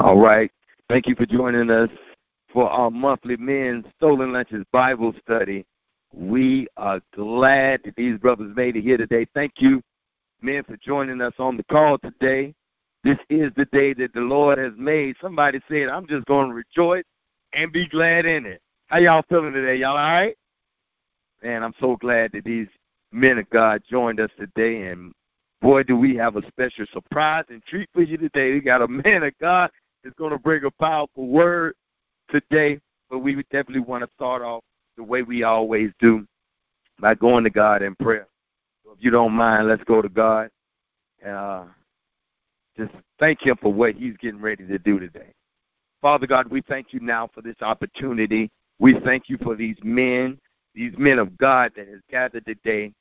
All right. Thank you for joining us for our monthly men's Stolen Lunches Bible study. We are glad that these brothers made it here today. Thank you, men, for joining us on the call today. This is the day that the Lord has made. Somebody said, I'm just going to rejoice and be glad in it. How y'all feeling today? Y'all all right? Man, I'm so glad that these men of God joined us today. And boy, do we have a special surprise and treat for you today. We got a man of God that's going to bring a powerful word today. But we definitely want to start off the way we always do by going to God in prayer. So if you don't mind, let's go to God. Uh, just thank Him for what He's getting ready to do today. Father God, we thank you now for this opportunity. We thank you for these men, these men of God that has gathered today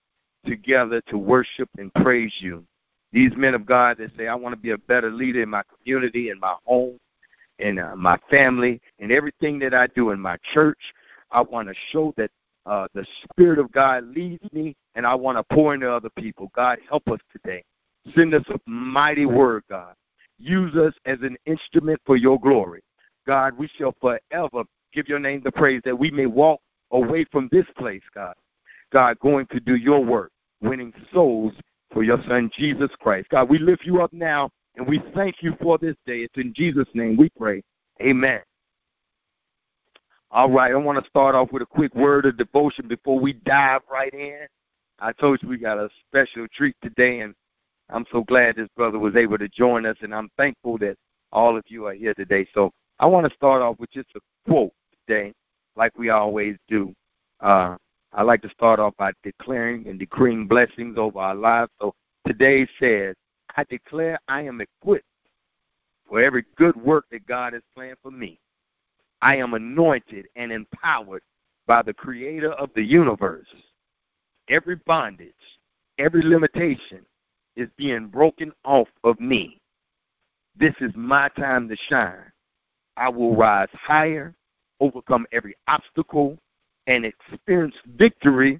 together to worship and praise you. These men of God that say, I want to be a better leader in my community, in my home, in uh, my family, in everything that I do in my church. I want to show that uh, the Spirit of God leads me, and I want to pour into other people. God, help us today. Send us a mighty word, God. Use us as an instrument for your glory. God, we shall forever give your name the praise that we may walk away from this place, God. God, going to do your work, winning souls for your son Jesus Christ. God, we lift you up now and we thank you for this day. It's in Jesus' name we pray. Amen. All right, I want to start off with a quick word of devotion before we dive right in. I told you we got a special treat today, and I'm so glad this brother was able to join us, and I'm thankful that all of you are here today. So I want to start off with just a quote today, like we always do. Uh, I like to start off by declaring and decreeing blessings over our lives. So today says, I declare I am equipped for every good work that God has planned for me. I am anointed and empowered by the creator of the universe. Every bondage, every limitation is being broken off of me. This is my time to shine. I will rise higher, overcome every obstacle, and experience victory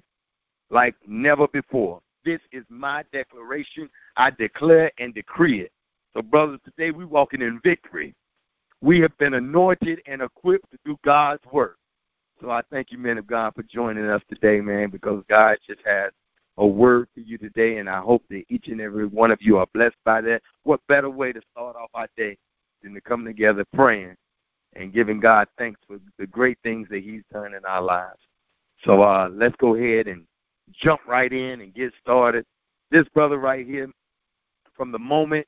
like never before. This is my declaration. I declare and decree it. So, brothers, today we're walking in victory. We have been anointed and equipped to do God's work. So I thank you, men of God, for joining us today, man, because God just has a word for you today, and I hope that each and every one of you are blessed by that. What better way to start off our day than to come together praying and giving God thanks for the great things that He's done in our lives. So uh, let's go ahead and jump right in and get started. This brother right here, from the moment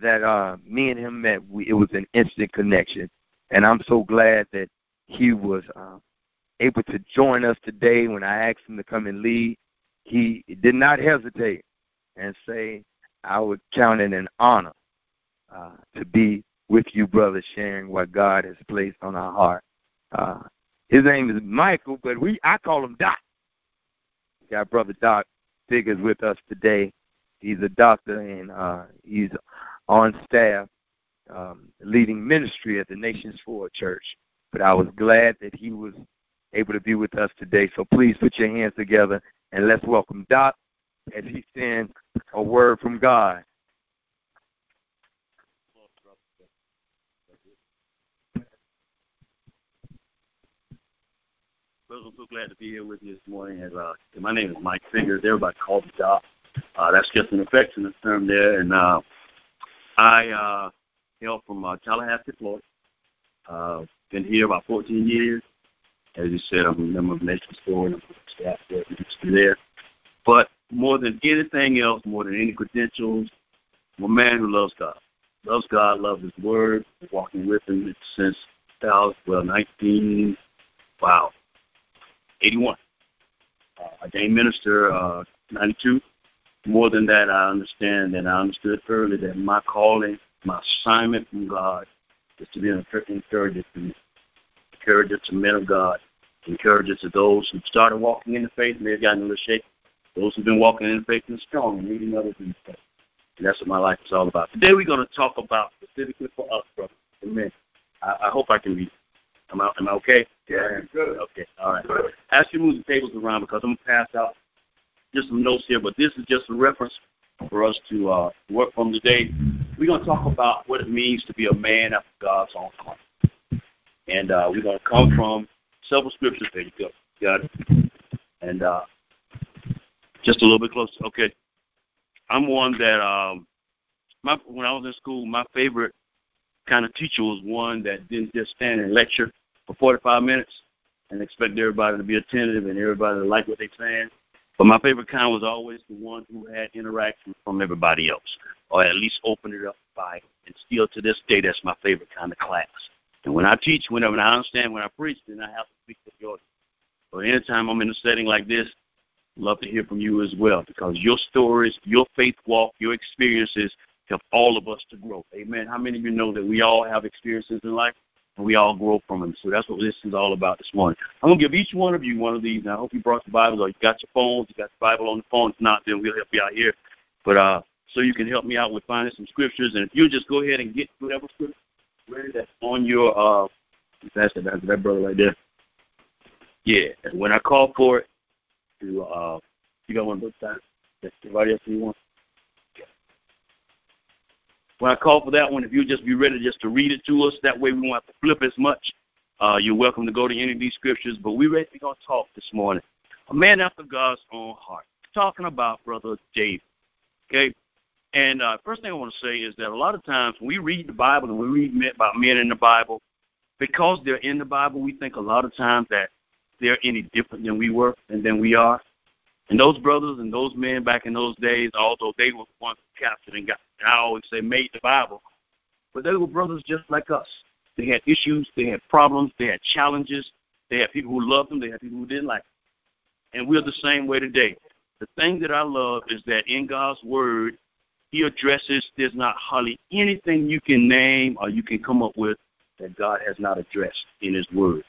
that uh, me and him met, we, it was an instant connection, and I'm so glad that he was uh, able to join us today. When I asked him to come and lead, he did not hesitate and say, "I would count it an honor uh, to be with you, brother, sharing what God has placed on our heart." Uh, his name is Michael, but we I call him Doc. We got brother Doc Figures with us today. He's a doctor and uh, he's on staff um, leading ministry at the Nations Forward Church. But I was glad that he was able to be with us today. So please put your hands together and let's welcome Doc as he sends a word from God. I'm so glad to be here with you this morning. As, uh, my name is Mike Fingers. Everybody calls me Doc. Uh, that's just an affectionate term there. And uh, I uh, hail from uh, Tallahassee, Florida. Uh, been here about 14 years. As you said, I'm a member of Nations Forward. I'm staff there, there. But more than anything else, more than any credentials, I'm a man who loves God. Loves God, loves His Word, walking with Him since 2000, well, 19, wow, 81. Uh, I gained minister uh, 92 more than that, I understand and I understood early that my calling, my assignment from God is to be an encourager to me, encourager to men of God, encourager to those who started walking in the faith, and may have gotten a little shaky, those who've been walking in the faith and strong and leading others in the faith. And that's what my life is all about. Today we're going to talk about specifically for us, brother. Amen. I, I hope I can read. Am I, am I okay? Yeah, I am good. Okay, all right. Ask you move the tables around because I'm going to pass out just some notes here, but this is just a reference for us to uh, work from today. We're going to talk about what it means to be a man after God's own heart. And uh, we're going to come from several scriptures. There you go. Got it. And uh, just a little bit closer. Okay. I'm one that um, my when I was in school, my favorite kind of teacher was one that didn't just stand and lecture for 45 minutes and expect everybody to be attentive and everybody to like what they're saying. But my favorite kind was always the one who had interaction from everybody else, or at least opened it up by. And still to this day, that's my favorite kind of class. And when I teach, whenever I understand when I preach, then I have to speak to the audience. But anytime I'm in a setting like this, love to hear from you as well because your stories, your faith walk, your experiences help all of us to grow. Amen. How many of you know that we all have experiences in life and we all grow from them? So that's what this is all about this morning. I'm going to give each one of you one of these. Now, I hope you brought your Bibles or you got your phones, you got the Bible on the phone. If not, then we'll help you out here. But uh, so you can help me out with finding some scriptures. And if you just go ahead and get whatever scripture that's on your, uh, that's that, that's that brother right there. Yeah, and when I call for it, to uh, you got one book time. Anybody else you want? When I call for that one, if you just be ready just to read it to us, that way we won't have to flip as much. Uh, you're welcome to go to any of these scriptures, but we're ready to talk this morning. A man after God's own heart. Talking about Brother David. Okay? And uh, first thing I want to say is that a lot of times when we read the Bible and we read about men in the Bible, because they're in the Bible, we think a lot of times that they're any different than we were and than we are. And those brothers and those men back in those days, although they were once captured and got, I always say, made the Bible, but they were brothers just like us. They had issues, they had problems, they had challenges, they had people who loved them, they had people who didn't like them. And we're the same way today. The thing that I love is that in God's Word, He addresses, there's not hardly anything you can name or you can come up with that God has not addressed in His Word.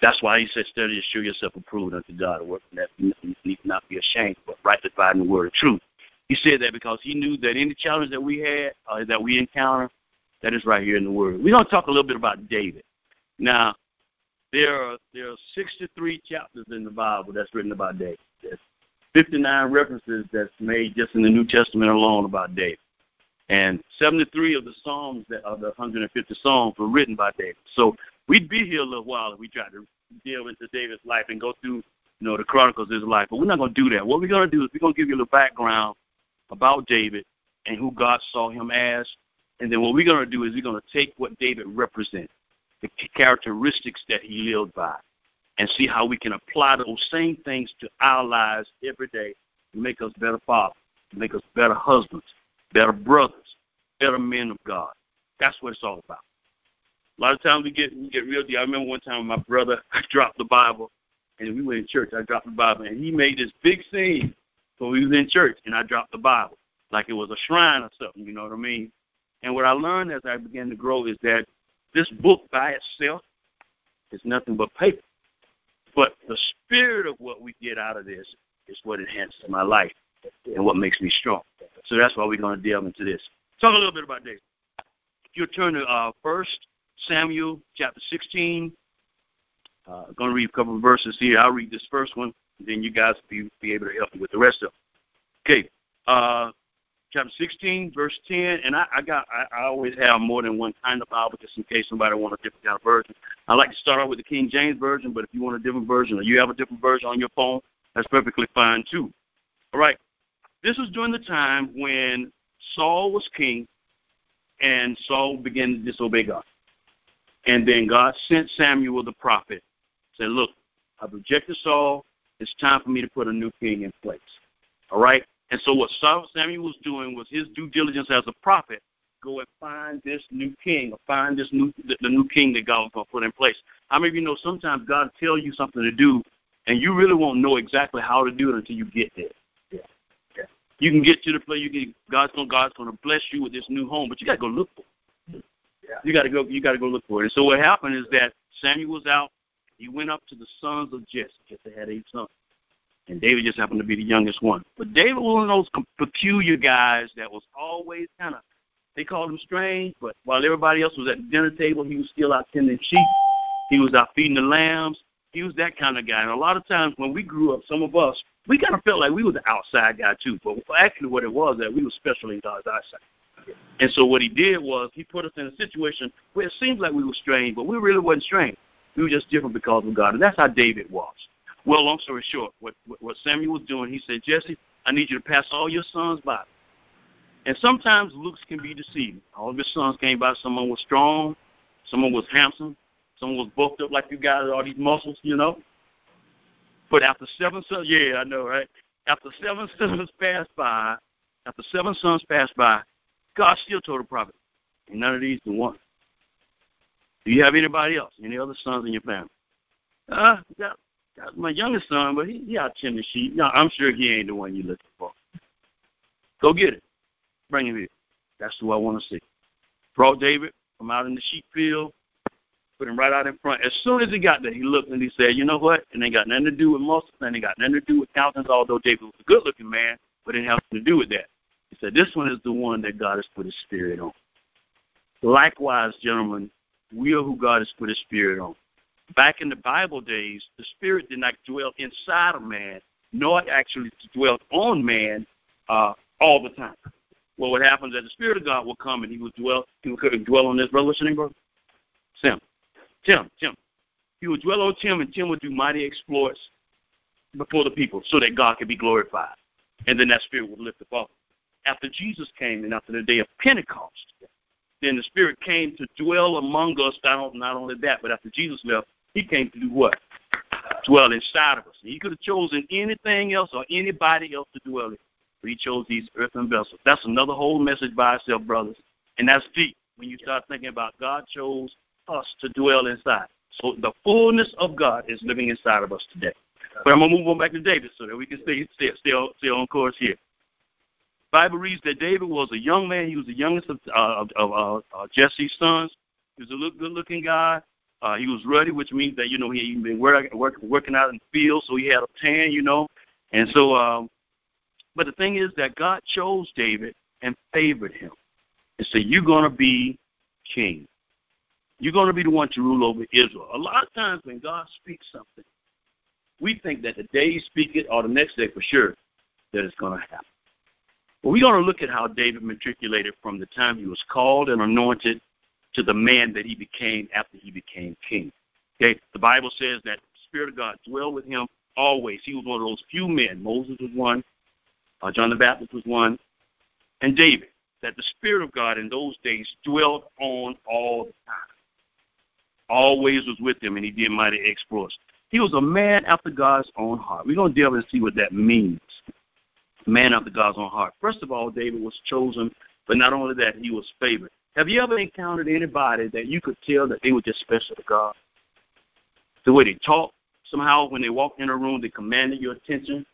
That's why he said, study to show yourself approved unto God, a work that need not be ashamed, but right dividing the word of truth. He said that because he knew that any challenge that we had, uh, that we encounter, that is right here in the Word. We're going to talk a little bit about David. Now, there are there are 63 chapters in the Bible that's written about David. There's 59 references that's made just in the New Testament alone about David. And 73 of the Psalms that are the 150 Psalms were written by David. So we'd be here a little while if we tried to deal into David's life and go through, you know, the chronicles of his life. But we're not going to do that. What we're going to do is we're going to give you a little background about David and who God saw him as. And then what we're going to do is we're going to take what David represents, the characteristics that he lived by, and see how we can apply those same things to our lives every day to make us better fathers, to make us better husbands, better brothers, better men of God. That's what it's all about. A lot of times we get we get real deep. I remember one time my brother dropped the Bible, and we were in church. I dropped the Bible, and he made this big scene. So we was in church, and I dropped the Bible like it was a shrine or something. You know what I mean? And what I learned as I began to grow is that this book by itself is nothing but paper. But the spirit of what we get out of this is what enhances my life and what makes me strong. So that's why we're going to delve into this. Talk a little bit about David. If you turn to uh, Samuel chapter 16, uh, I'm going to read a couple of verses here. I'll read this first one, then you guys will be, be able to help me with the rest of them. Okay, uh, chapter 16, verse 10, and I, I got I, I always have more than one kind of Bible just in case somebody wants a different kind of version. I like to start off with the King James version, but if you want a different version or you have a different version on your phone, that's perfectly fine too. All right, this was during the time when Saul was king, and Saul began to disobey God. And then God sent Samuel the prophet, said, Look, I've rejected Saul. It's time for me to put a new king in place. All right? And so what Samuel was doing was his due diligence as a prophet, go and find this new king or find this new the, the new king that God was going to put in place. How many of you know sometimes God tell you something to do and you really won't know exactly how to do it until you get there. Yeah. yeah. You can get to the place you can. God's gonna God's gonna bless you with this new home, but you gotta go look for it. Yeah. You gotta go you gotta go look for it. And so what happened is that Samuel was out, he went up to the sons of Jesse. Jesse had eight sons and David just happened to be the youngest one. But David was one of those peculiar guys that was always kind of, they called him strange, but while everybody else was at the dinner table, he was still out tending sheep. He was out feeding the lambs. He was that kind of guy. And a lot of times when we grew up, some of us, we kind of felt like we were the outside guy too. But actually, what it was that we were special in God's eyesight. And so what he did was he put us in a situation where it seemed like we were strange, but we really wasn't strange. We were just different because of God. And that's how David was. Well, long story short, what, what Samuel was doing, he said, Jesse, I need you to pass all your sons by. And sometimes looks can be deceiving. All of his sons came by. Someone was strong, someone was handsome, someone was bulked up like you got all these muscles, you know. But after seven sons, yeah, I know, right? After seven sons passed by, after seven sons passed by, God still told the prophet, none of these the one. Do you have anybody else? Any other sons in your family? Uh, got, got my youngest son, but he, he out tending sheep. No, I'm sure he ain't the one you're looking for. Go get it. Bring him here. That's who I want to see. Brought David from out in the sheep field, put him right out in front. As soon as he got there, he looked and he said, You know what? It ain't got nothing to do with muscles, and it got nothing to do with countenance, although David was a good looking man, but it didn't have to do with that. He said, This one is the one that God has put his spirit on. Likewise, gentlemen, we are who God has put his spirit on. Back in the Bible days, the spirit did not dwell inside of man, nor actually dwell on man uh, all the time. Well, what happens is the Spirit of God will come and He will dwell. He will dwell on this brother. Name, brother? Tim. Tim. Tim. He will dwell on Tim, and Tim will do mighty exploits before the people, so that God can be glorified. And then that Spirit will lift up. After Jesus came, and after the day of Pentecost, then the Spirit came to dwell among us. Not, not only that, but after Jesus left, He came to do what? Dwell inside of us. He could have chosen anything else or anybody else to dwell in. But He chose these earthen vessels. That's another whole message by itself, brothers. And that's deep when you start thinking about God chose us to dwell inside. So the fullness of God is living inside of us today. But I'm gonna move on back to David so that we can stay stay, stay, on, stay on course here. Bible reads that David was a young man. He was the youngest of, uh, of uh, uh, Jesse's sons. He was a look, good-looking guy. Uh, he was ruddy, which means that you know he had been work, work, working out in the field, so he had a tan, you know. And so, um, but the thing is that God chose David and favored him, and said, "You're going to be king. You're going to be the one to rule over Israel." A lot of times when God speaks something, we think that the day He speaks it or the next day for sure that it's going to happen. But we're going to look at how David matriculated from the time he was called and anointed to the man that he became after he became king. Okay, the Bible says that the Spirit of God dwelled with him always. He was one of those few men. Moses was one, uh, John the Baptist was one, and David. That the Spirit of God in those days dwelled on all the time. Always was with him, and he did mighty exploits. He was a man after God's own heart. We're going to delve and see what that means man after God's own heart. First of all, David was chosen, but not only that, he was favored. Have you ever encountered anybody that you could tell that they were just special to God? The way they talk, somehow when they walked in a room, they commanded your attention.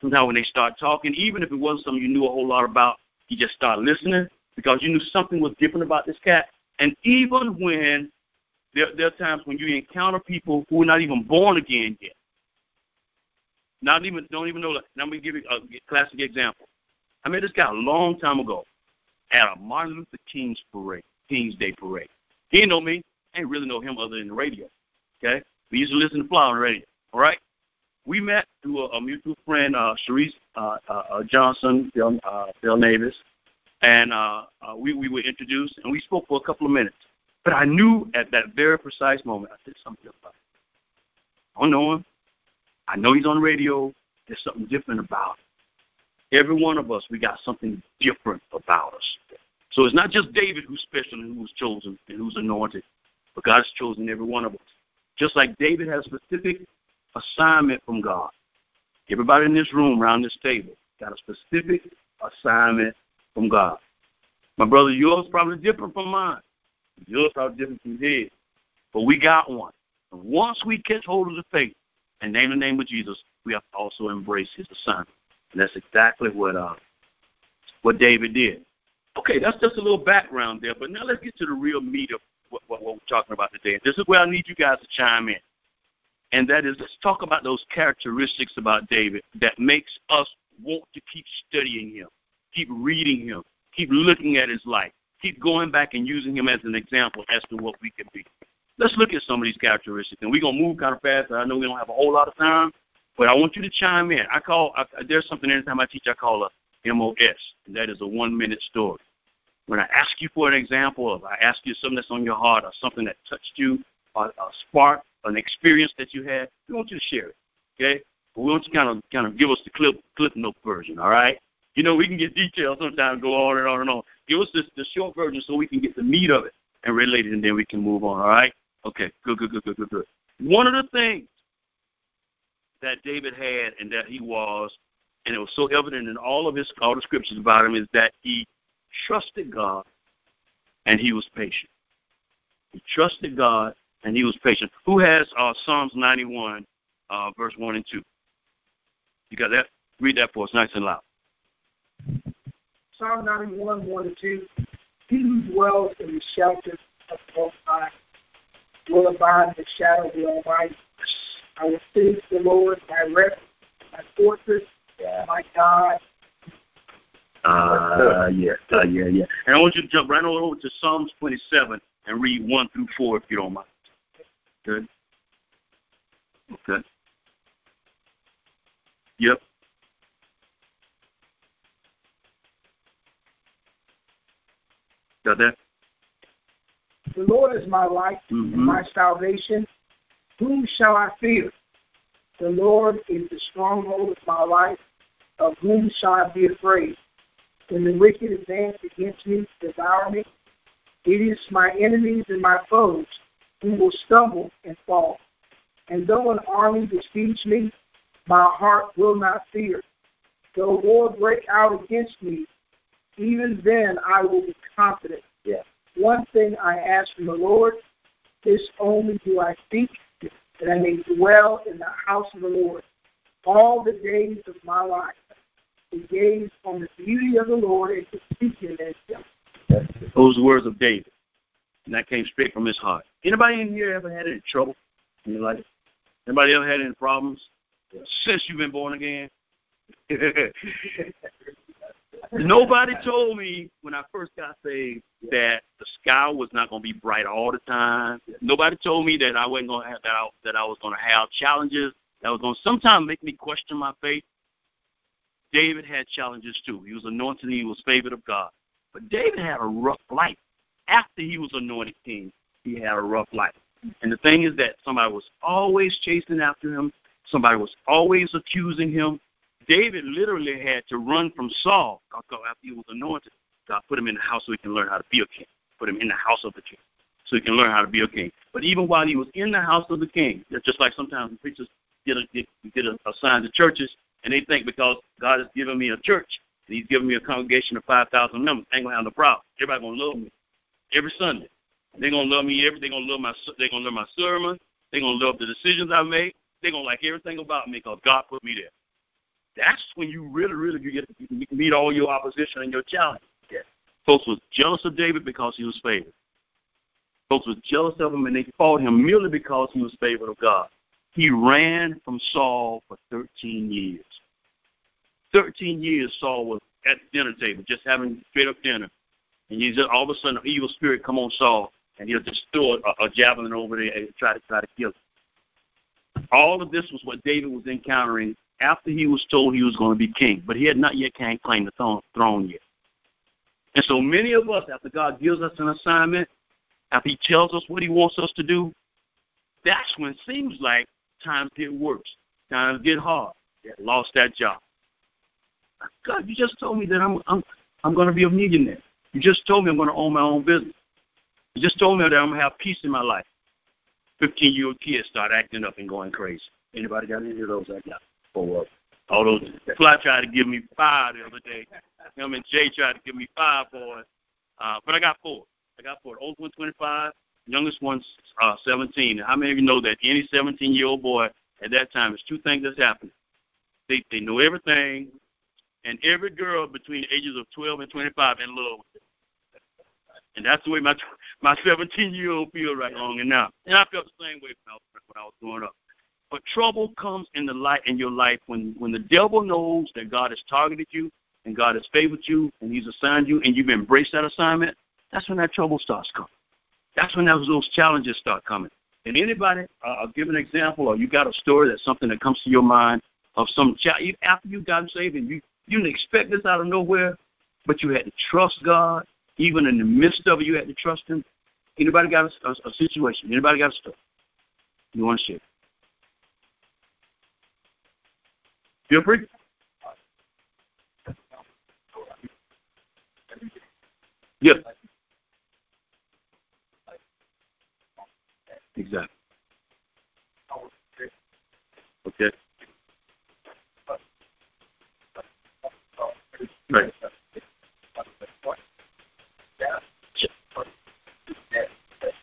Somehow when they start talking, even if it wasn't something you knew a whole lot about, you just start listening because you knew something was different about this cat. And even when there, there are times when you encounter people who are not even born again yet, not even don't even know that. Let me give you a classic example. I met this guy a long time ago at a Martin Luther King's parade, King's Day parade. He didn't know me. I didn't really know him other than the radio. Okay, we used to listen to Fly on the radio. All right. We met through a, a mutual friend, uh, Sharice uh, uh, uh, Johnson, Bill, uh, Bill Navis, and uh, uh, we we were introduced and we spoke for a couple of minutes. But I knew at that very precise moment, I said something about it. I don't know him. I know he's on radio. There's something different about. Every one of us, we got something different about us. So it's not just David who's special and who's chosen and who's anointed, but God has chosen every one of us. Just like David has a specific assignment from God. Everybody in this room around this table got a specific assignment from God. My brother, yours probably different from mine. Yours probably different from his. But we got one. And once we catch hold of the faith, and name the name of Jesus, we have to also embrace his assignment. And that's exactly what uh, what David did. Okay, that's just a little background there, but now let's get to the real meat of what, what, what we're talking about today. This is where I need you guys to chime in. And that is, let's talk about those characteristics about David that makes us want to keep studying him, keep reading him, keep looking at his life, keep going back and using him as an example as to what we can be. Let's look at some of these characteristics, and we're gonna move kind of fast. I know we don't have a whole lot of time, but I want you to chime in. I call I, there's something anytime I teach I call a MOS, and that is a one minute story. When I ask you for an example of, I ask you something that's on your heart or something that touched you, or a spark, an experience that you had, we want you to share it. Okay? But we want you to kind of kind of give us the clip clip note version. All right? You know, we can get details sometimes, go on and on and on. Give us this, the short version so we can get the meat of it and relate it, and then we can move on. All right? Okay. Good. Good. Good. Good. Good. Good. One of the things that David had and that he was, and it was so evident in all of his all the scriptures about him, is that he trusted God and he was patient. He trusted God and he was patient. Who has uh, Psalms 91, uh, verse 1 and 2? You got that? Read that for us nice and loud. Psalm 91, 1 and 2. He who dwells in the shelter of the Most High will abide the shadow of the Almighty. I will sing the Lord, my refuge, my fortress, yeah. my God. Uh, yeah, uh, yeah, yeah. And I want you to jump right over to Psalms 27 and read 1 through 4 if you don't mind. Good. Okay. Yep. Got that? The Lord is my light mm-hmm. and my salvation. Whom shall I fear? The Lord is the stronghold of my life. Of whom shall I be afraid? When the wicked advance against me to devour me, it is my enemies and my foes who will stumble and fall. And though an army besiege me, my heart will not fear. Though war break out against me, even then I will be confident. Yeah. One thing I ask from the Lord, this only do I seek, that I may dwell in the house of the Lord all the days of my life, to gaze on the beauty of the Lord and to seek Him as Him. Those words of David, and that came straight from his heart. Anybody in here ever had any trouble in your life? Anybody ever had any problems since you've been born again? Nobody told me when I first got saved that the sky was not going to be bright all the time. Nobody told me that I wasn't going to have that I, that I was going to have challenges that was going to sometimes make me question my faith. David had challenges too. He was anointed. He was favored of God. But David had a rough life. After he was anointed king, he had a rough life. And the thing is that somebody was always chasing after him. Somebody was always accusing him. David literally had to run from Saul after he was anointed. God put him in the house so he can learn how to be a king. Put him in the house of the king so he can learn how to be a king. But even while he was in the house of the king, just like sometimes preachers get a, get, get a, assigned to churches, and they think because God has given me a church and He's given me a congregation of five thousand members, I ain't gonna have no problem. Everybody gonna love me every Sunday. They're gonna love me every. They're gonna love my. They're gonna love my sermon. They're gonna love the decisions I make. They're gonna like everything about me because God put me there. That's when you really, really get meet all your opposition and your challenge. Folks was jealous of David because he was favored. Folks was jealous of him and they fought him merely because he was favored of God. He ran from Saul for 13 years. 13 years Saul was at the dinner table, just having straight up dinner. And he just all of a sudden an evil spirit come on Saul and he'll just throw a, a javelin over there and try to try to kill him. All of this was what David was encountering after he was told he was going to be king, but he had not yet claimed the throne yet. And so many of us, after God gives us an assignment, after He tells us what He wants us to do, that's when it seems like times get worse, times get hard. Yeah, lost that job. God, you just told me that I'm I'm I'm going to be a millionaire. You just told me I'm going to own my own business. You just told me that I'm going to have peace in my life. Fifteen-year-old kids start acting up and going crazy. Anybody got any of those? I got four. All those. Fly tried to give me five the other day. Him and Jay tried to give me five boys, uh, but I got four. I got four. The oldest one 25, youngest one's uh, 17. How many of you know that any 17 year old boy at that time, there's two things that's happening. They they know everything, and every girl between the ages of 12 and 25 in love. And that's the way my my 17 year old feel right long and now. And I felt the same way when I was growing up. But trouble comes in the light in your life when when the devil knows that God has targeted you and God has favored you and He's assigned you and you've embraced that assignment. That's when that trouble starts coming. That's when those, those challenges start coming. And anybody, uh, I'll give an example, or you got a story that's something that comes to your mind of some child after you got saved and you you didn't expect this out of nowhere, but you had to trust God even in the midst of it. You had to trust Him. Anybody got a, a, a situation? Anybody got a story? You want to share? Feel free. Yeah. Exactly. Okay. Right.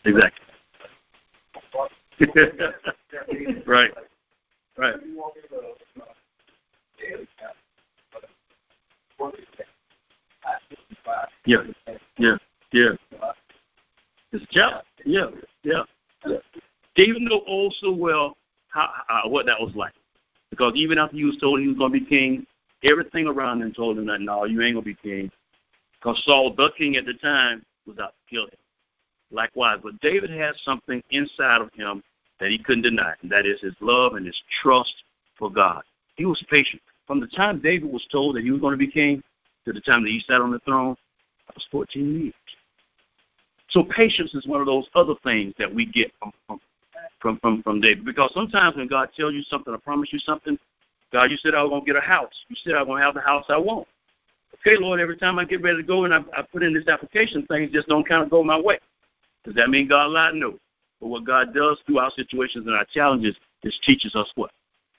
Exactly. right. Right. Yeah. Yeah. Yeah. It's a. Yeah. Yeah. yeah. David knew also well how, how what that was like. Because even after he was told he was going to be king, everything around him told him that, no, you ain't going to be king. Because Saul, the king at the time, was out to kill him. Likewise, but David had something inside of him that he couldn't deny, and that is his love and his trust for God. He was patient. From the time David was told that he was going to be king to the time that he sat on the throne, that was 14 years. So patience is one of those other things that we get from, from from from from David. Because sometimes when God tells you something, I promise you something, God, you said I was gonna get a house. You said I was gonna have the house I want. Okay, Lord, every time I get ready to go and I, I put in this application, things just don't kind of go my way. Does that mean God lied? No. But what God does through our situations and our challenges is teaches us what?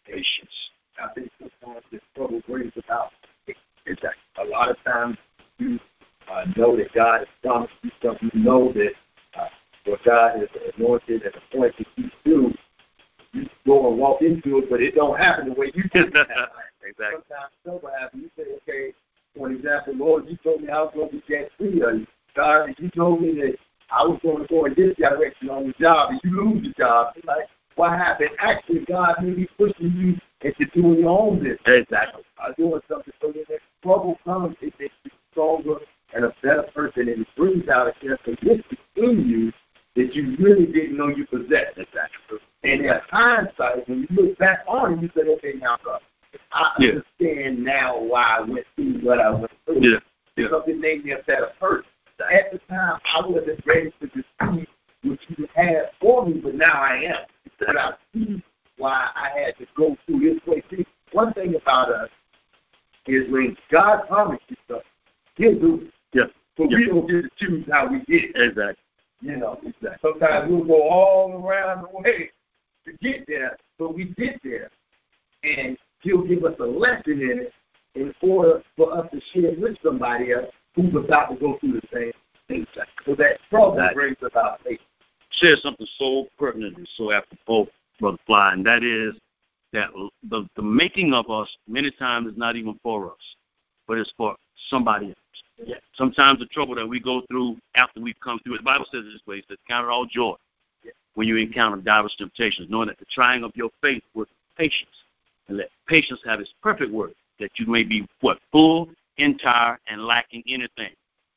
Patience. I think sometimes the struggle brings about is that a lot of times you uh, know that God has promised you something. You know that uh, what God has anointed and appointed you to do. You go and walk into it, but it don't happen the way you think it exactly. Sometimes trouble happens. You say, okay, for example, Lord, you told me I was going to be debt free. Or God, you told me that I was going to go in this direction on the job, and you lose the job. It's like, what happened? Actually, God may be pushing you into doing your own business. Exactly. Uh, doing something so when that trouble comes, it makes you stronger and a better person, and it brings out a characteristic in you that you really didn't know you possessed. Exactly. And in hindsight, when you look back on it, you say, okay, now, God, I Yeah. understand now why I went through what I went through. Yeah. Yeah. Because it made me a better person. At the time, I wasn't ready to receive what you had for me, but now I am. But I see why I had to go through this way. See, one thing about us is when God promises you something, He'll do it. Yeah. But Yeah. we don't get to choose how we get it. Exactly. You know, exactly. sometimes we'll go all around the way to get there, but we get there, and He'll give us a lesson in it in order for us to share with somebody else who's about to go through the same thing. So that trouble brings about faith. Said something so pertinent and so apropos, Brother Fly, and that is that the, the making of us many times is not even for us, but it's for somebody else. Yeah. Sometimes the trouble that we go through after we've come through it, the Bible says it this way, it says, count it all joy Yeah. when you encounter diverse temptations, knowing that the trying of your faith with patience, and let patience have its perfect work, that you may be what? Full, entire, and lacking anything.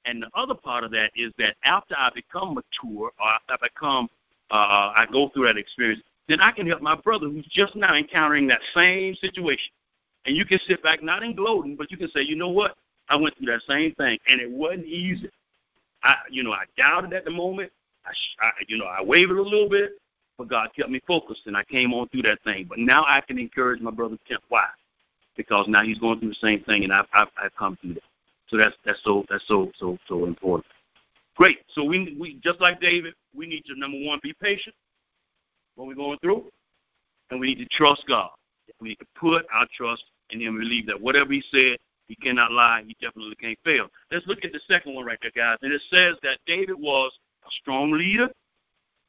And the other part of that is that after I become mature, or I become, uh, I go through that experience, then I can help my brother who's just now encountering that same situation. And you can sit back, not in gloating, but you can say, you know what? I went through that same thing, and it wasn't easy. I, you know, I doubted at the moment. I, I, you know, I wavered a little bit, but God kept me focused, and I came on through that thing. But now I can encourage my brother Tim. Why? Because now he's going through the same thing, and I've, I've, I've come through that. So that's that's so that's so so so important. Great. So we we just like David, we need to number one be patient when we're going through, and we need to trust God. We need to put our trust in Him believe that whatever He said, He cannot lie. He definitely can't fail. Let's look at the second one right there, guys. And it says that David was a strong leader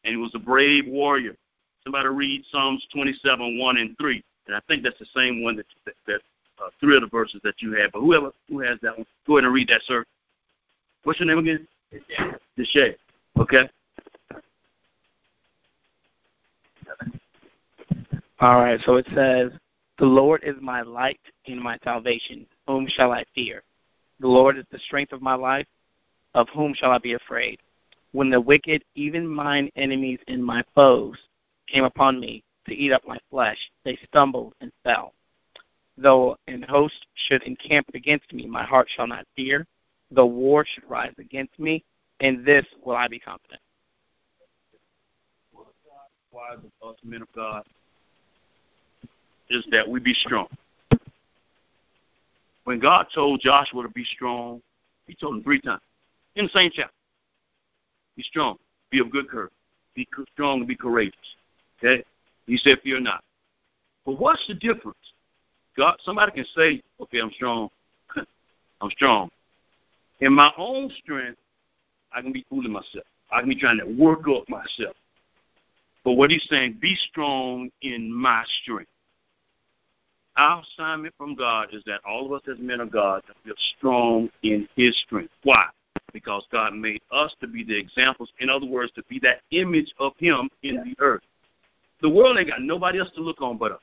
and he was a brave warrior. Somebody read Psalms 27, 1 and 3. And I think that's the same one that, that, that uh, three of the verses that you had. But whoever who has that one, go ahead and read that, sir. What's your name again? Deshay. Okay. All right, so it says, The Lord is my light and my salvation. Whom shall I fear? The Lord is the strength of my life. Of whom shall I be afraid? when the wicked, even mine enemies and my foes, came upon me to eat up my flesh, they stumbled and fell. Though an host should encamp against me, my heart shall not fear. Though war should rise against me, in this will I be confident. Why the men of God is that we be strong. When God told Joshua to be strong, he told him three times in the same chapter. Be strong. Be of good courage. Be strong and be courageous. Okay? He said, fear not. But what's the difference? God, somebody can say, okay, I'm strong. I'm strong. In my own strength, I can be fooling myself. I can be trying to work up myself. But what he's saying, be strong in my strength. Our assignment from God is that all of us as men of God to be strong in his strength. Why? Because God made us to be the examples. In other words, to be that image of him in the earth. The world ain't got nobody else to look on but us.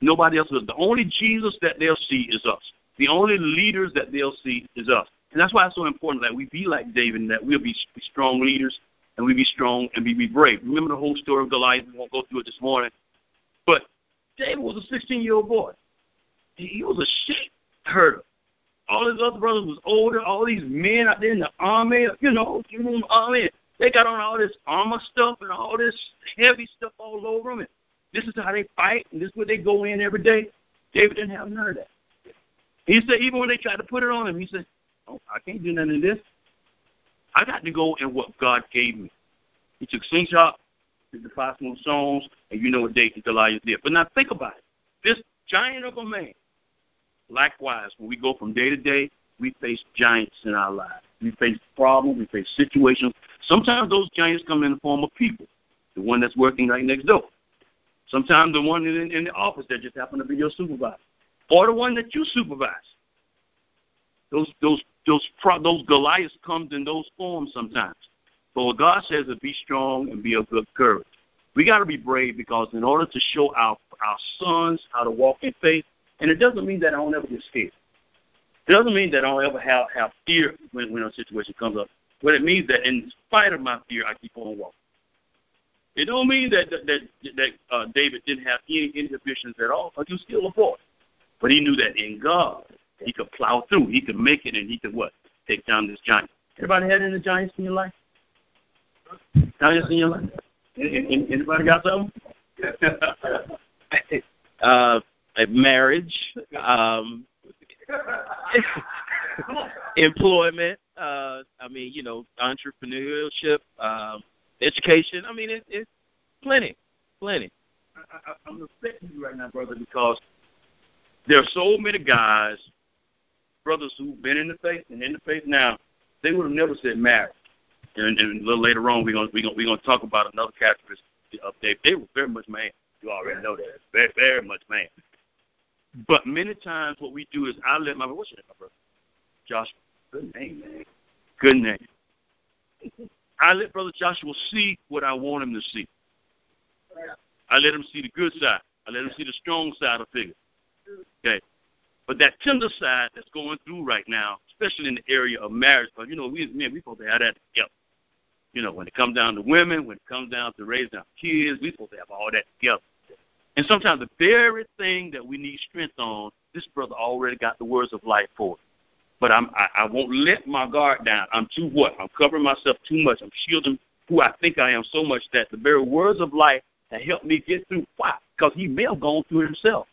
Nobody else. The only Jesus that they'll see is us. The only leaders that they'll see is us. And that's why it's so important that we be like David and that we'll be strong leaders and we be strong and we be brave. Remember the whole story of Goliath? We won't go through it this morning. But David was a 16 year old boy. He was a sheep herder. All his other brothers was older. All these men out there in the army, you know, you know, army, they got on all this armor stuff and all this heavy stuff all over them. And this is how they fight, and this is where they go in every day. David didn't have none of that. He said, even when they tried to put it on him, he said, oh, I can't do none of this. I got to go in what God gave me. He took slingshot, did the five smooth stones, and you know what David Goliath did. But now think about it. This giant of a man, likewise, when we go from day to day, we face giants in our lives. We face problems, we face situations. Sometimes those giants come in the form of people, the one that's working right next door. Sometimes the one in, in the office that just happened to be your supervisor, or the one that you supervise. Those those those those Goliaths comes in those forms sometimes. But what God says is be strong and be of good courage. We got to be brave because in order to show our our sons how to walk in faith, and it doesn't mean that I don't ever get scared. It doesn't mean that I don't ever have have fear when when a situation comes up. But it means that in spite of my fear, I keep on walking. It don't mean that that that, uh, David didn't have any inhibitions at all, because he was still a boy. But he knew that in God he could plow through, he could make it, and he could what take down this giant. Everybody had any giants in your life? Giants in your life? Anybody got something? uh, marriage, um, employment. Uh, I mean, you know, entrepreneurship. Um, education. I mean, it, it's plenty, plenty. I, I, I'm respecting you right now, brother, because there are so many guys, brothers who've been in the faith and in the faith now. They would have never said marriage. And, and a little later on, we're gonna we're gonna we're gonna talk about another characteristic of. They were very much man. You already know that. Very very much man. But many times, what we do is I let my what's your name, my brother? Joshua. Good name, man. Good name. I let Brother Joshua see what I want him to see. I let him see the good side. I let him see the strong side of figure. Okay. But that tender side that's going through right now, especially in the area of marriage, because you know, we as men, we supposed to have that together. You know, when it comes down to women, when it comes down to raising our kids, we supposed to have all that together. And sometimes the very thing that we need strength on, this brother already got the words of life for but I'm, I, I won't let my guard down. I'm too what? I'm covering myself too much. I'm shielding who I think I am so much that the very words of life that help me get through. Why? Because he may have gone through himself.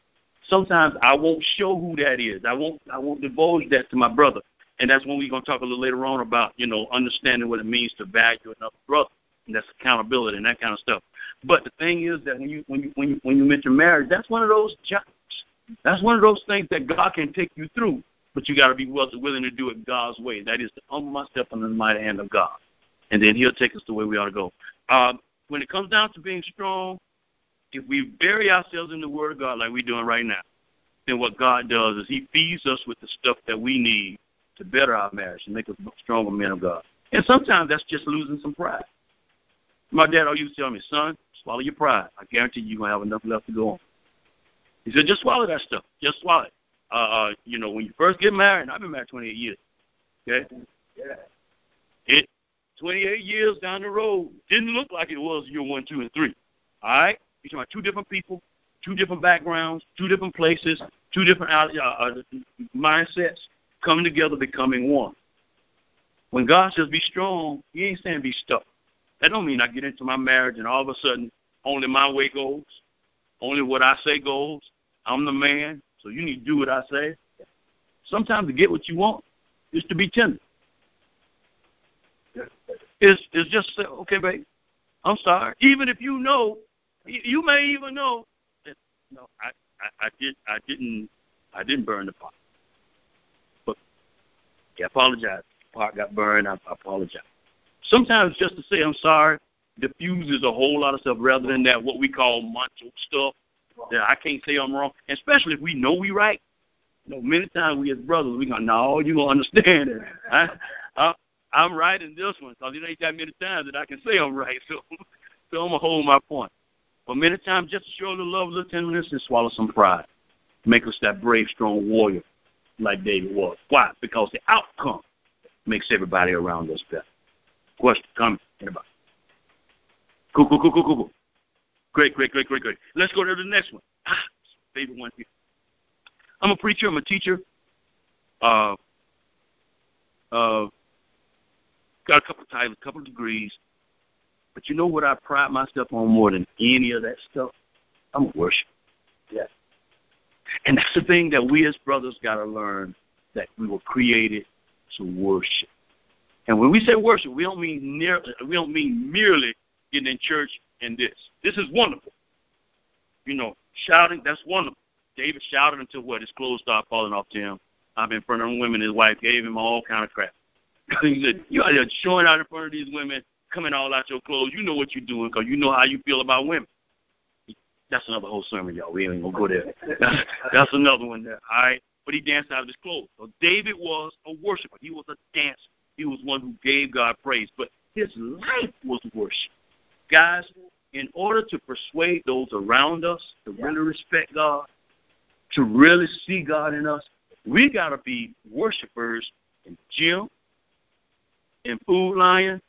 Sometimes I won't show who that is. I won't. I won't divulge that to my brother. And that's when we're going to talk a little later on about you know understanding what it means to value another brother. And that's accountability and that kind of stuff. But the thing is that when you when you when you when you mention marriage, that's one of those jobs. That's one of those things that God can take you through but you got to be willing to do it God's way. That is to humble myself under the mighty hand of God, and then He'll take us the way we ought to go. Uh, when it comes down to being strong, if we bury ourselves in the Word of God like we're doing right now, then what God does is He feeds us with the stuff that we need to better our marriage and make us stronger men of God. And sometimes that's just losing some pride. My dad always used to tell me, son, swallow your pride. I guarantee you're going to have enough left to go on. He said, just swallow that stuff. Just swallow it uh, uh, you know, when you first get married, I've been married 28 years. Okay, yeah. It 28 years down the road, didn't look like it was year one, two, and three. All right? You're talking about two different people, two different backgrounds, two different places, two different uh, uh, mindsets coming together, becoming one. When God says be strong, He ain't saying be stuck. That don't mean I get into my marriage and all of a sudden only my way goes, only what I say goes. I'm the man, so you need to do what I say. Sometimes to get what you want is to be tender. It's, it's just say, okay, babe, I'm sorry. Even if you know, you may even know that no, I, I, I did, I didn't, I didn't burn the pot. But I apologize. The pot got burned. I, I apologize. Sometimes just to say I'm sorry diffuses a whole lot of stuff rather than that what we call macho stuff that I can't say I'm wrong, especially if we know we right. You know, many times we as brothers we go, no, you gonna understand it. I, I, I'm right in this one because it ain't that many times that I can say I'm right. So, so I'm gonna hold my point. But many times, just to show little love, little tenderness, and swallow some pride, make us that brave, strong warrior like David was. Why? Because the outcome makes everybody around us better. Question, comment, anybody? Cool, cool, cool, cool, cool, cool. Great, great, great, great, great. Let's go to the next one. Ah, favorite one here. I'm a preacher. I'm a teacher. Uh, uh, got a couple titles, a couple of degrees. But you know what I pride myself on more than any of that stuff? I'm a worshiper. Yes. And that's the thing that we as brothers got to learn that we were created to worship. And when we say worship, we don't mean near, we don't mean merely getting in church and this. This is wonderful. You know, shouting, that's wonderful. David shouted until what his clothes started falling off to him. Been in front of women. His wife gave him all kind of crap. he said, "You are showing out in front of these women, coming all out your clothes. You know what you're doing because you know how you feel about women." That's another whole sermon, y'all. We ain't gonna go there. That's another one there. All right, but he danced out of his clothes. So David was a worshiper. He was a dancer. He was one who gave God praise, but his life was worship. Guys, in order to persuade those around us to really respect God, to really see God in us, we got to be worshipers in gym, in Food Lion,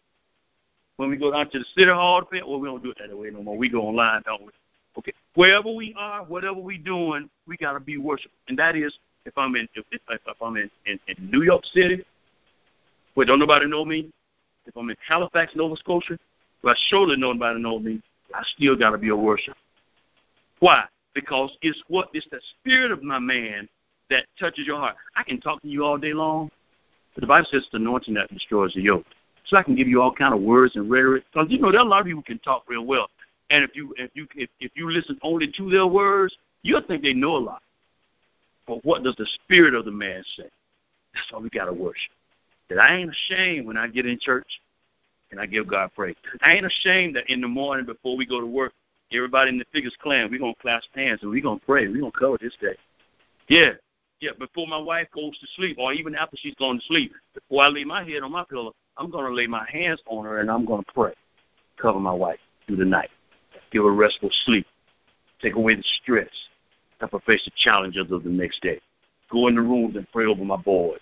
when we go down to the city hall, to, well, we don't do it that way no more. We go online, don't we? Okay, wherever we are, whatever we doing, we got to be worshiping. And that is, if I'm in, if, if, I'm in, in, in New York City, where don't nobody know me, if I'm in Halifax, Nova Scotia, where surely nobody know me, I still got to be a worshiper. Why? Because it's what it's the spirit of my man that touches your heart. I can talk to you all day long, but the Bible says the anointing that destroys the yoke. So I can give you all kind of words and rhetoric. Because you know there are a lot of people who can talk real well, and if you if you if, if you listen only to their words, you'll think they know a lot. But what does the spirit of the man say? That's all we got to worship. That I ain't ashamed when I get in church and I give God praise. I ain't ashamed that in the morning before we go to work, everybody in the Figures clan, we're going to clasp hands and we're going to pray. We're going to cover this day. Yeah, yeah, before my wife goes to sleep or even after she's gone to sleep, before I lay my head on my pillow, I'm going to lay my hands on her and I'm going to pray. Cover my wife through the night. Give her restful sleep. Take away the stress. Help her face the challenges of the next day. Go in the rooms and pray over my boys.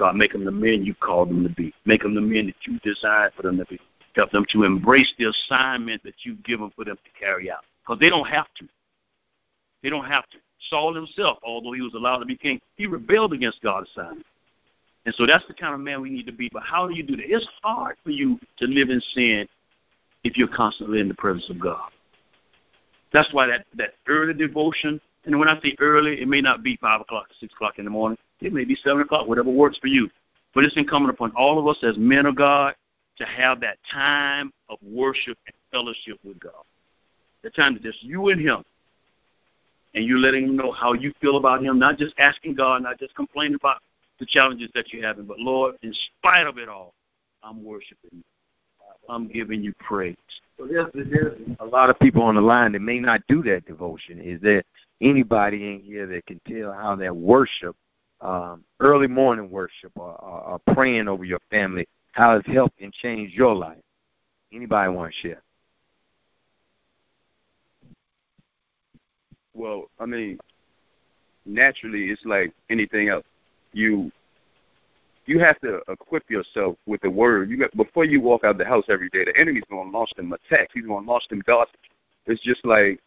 God, make them the men you called them to be. Make them the men that you designed for them to be. Help them to embrace the assignment that you've given for them to carry out. Because they don't have to. They don't have to. Saul himself, although he was allowed to be king, he rebelled against God's assignment. And so that's the kind of man we need to be. But how do you do that? It's hard for you to live in sin if you're constantly in the presence of God. That's why that, that early devotion, and when I say early, it may not be 5 o'clock 6 o'clock in the morning. It may be 7 o'clock, whatever works for you. But it's incumbent upon all of us as men of God to have that time of worship and fellowship with God. The time that just you and Him. And you letting Him know how you feel about Him, not just asking God, not just complaining about the challenges that you're having, but Lord, in spite of it all, I'm worshiping you. I'm giving you praise. So there's, there's a lot of people on the line that may not do that devotion. Is there anybody in here that can tell how that worship um, early morning worship or, or, or praying over your family, how it's helped and changed your life? Anybody want to share? Well, I mean, naturally, it's like anything else. You you have to equip yourself with the word. You got before you walk out the house every day. The enemy's going to launch them attacks. He's going to launch them darts. It's just like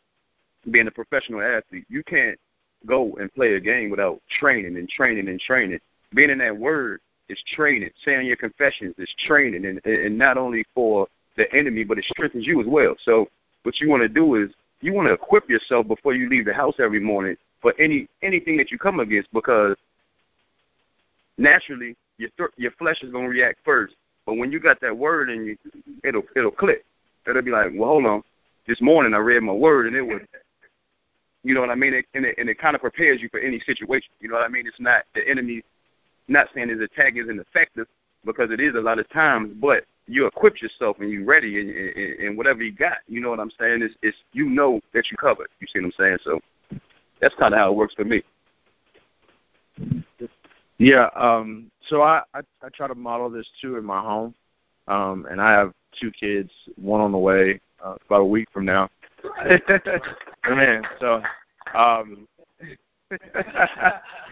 being a professional athlete. You can't go and play a game without training and training and training. Being in that word is training. Saying your confessions is training, and and not only for the enemy, but it strengthens you as well. So what you want to do is you want to equip yourself before you leave the house every morning for any anything that you come against because naturally your th- your flesh is going to react first. But when you got that word and you, it'll it'll click. It'll be like, well, hold on. This morning I read my word and it was, you know what I mean? It, and it and it kind of prepares you for any situation. You know what I mean? It's not the enemy. Not saying his attack isn't effective because it is a lot of times, but you equip yourself and you're ready and, and, and whatever you got. You know what I'm saying? It's, it's you know that you covered. You see what I'm saying? So that's kind of how it works for me. Yeah, um, so I, I I try to model this too in my home, um, and I have two kids, one on the way, uh, about a week from now. Man, so um,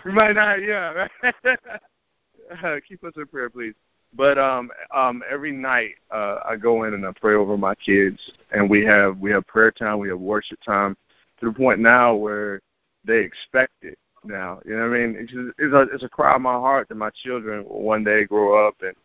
we might not, yeah. Keep us in prayer, please. But um, um, every night uh, I go in and I pray over my kids, and we have we have prayer time, we have worship time, to the point now where they expect it now. You know what I mean? It's it's a it's a cry of my heart that my children will one day grow up and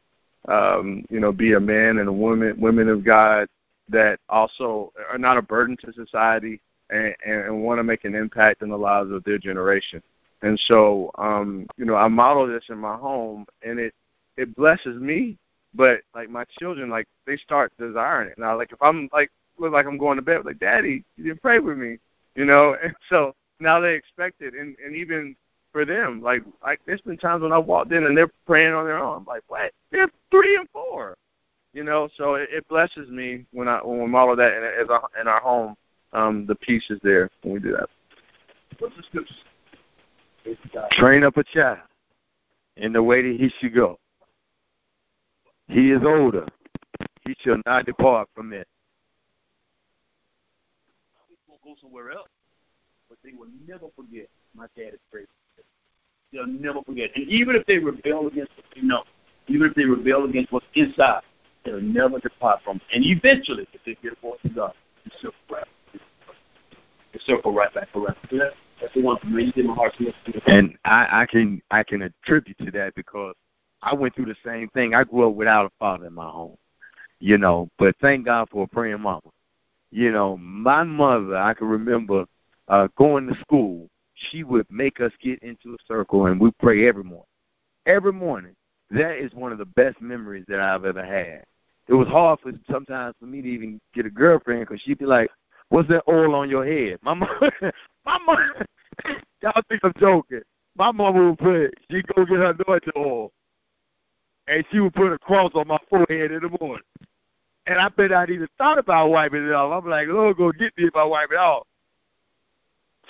um, you know be a man and a woman women of God that also are not a burden to society and, and want to make an impact in the lives of their generation. And so, um, you know, I model this in my home, and it it blesses me. But like my children, like they start desiring it now. Like if I'm like look like I'm going to bed, like Daddy, you didn't pray with me, you know. And so now they expect it, and and even for them, like like there's been times when I walked in and they're praying on their own. I'm like, what? They're three and four, you know. So it, it blesses me when I when we model that in, as in our home. Um, the peace is there when we do that. What's the scripture? Train up a child in the way that he should go. He is older. He shall not depart from it. People go somewhere else, but they will never forget my daddy's praise. They'll never forget. And even if they rebel against what they know, even if they rebel against what's inside, they'll never depart from. And eventually, if they get a voice of God, they circle right, they circle right back around. That's, the one for me. You did heart feel. And I, I can I can attribute to that because I went through the same thing. I grew up without a father in my home, you know. But thank God for a praying mama. You know, my mother, I can remember uh going to school. She would make us get into a circle and we pray every morning. Every morning. That is one of the best memories that I've ever had. It was hard for sometimes for me to even get a girlfriend because she'd be like, "What's that oil on your head?" My mom, my mom, y'all think I'm joking. My mama would put, she'd go get her anointing oil and she would put a cross on my forehead in the morning. And I bet I'd even thought about wiping it off. I'm like, Lord, go get me if I wipe it off.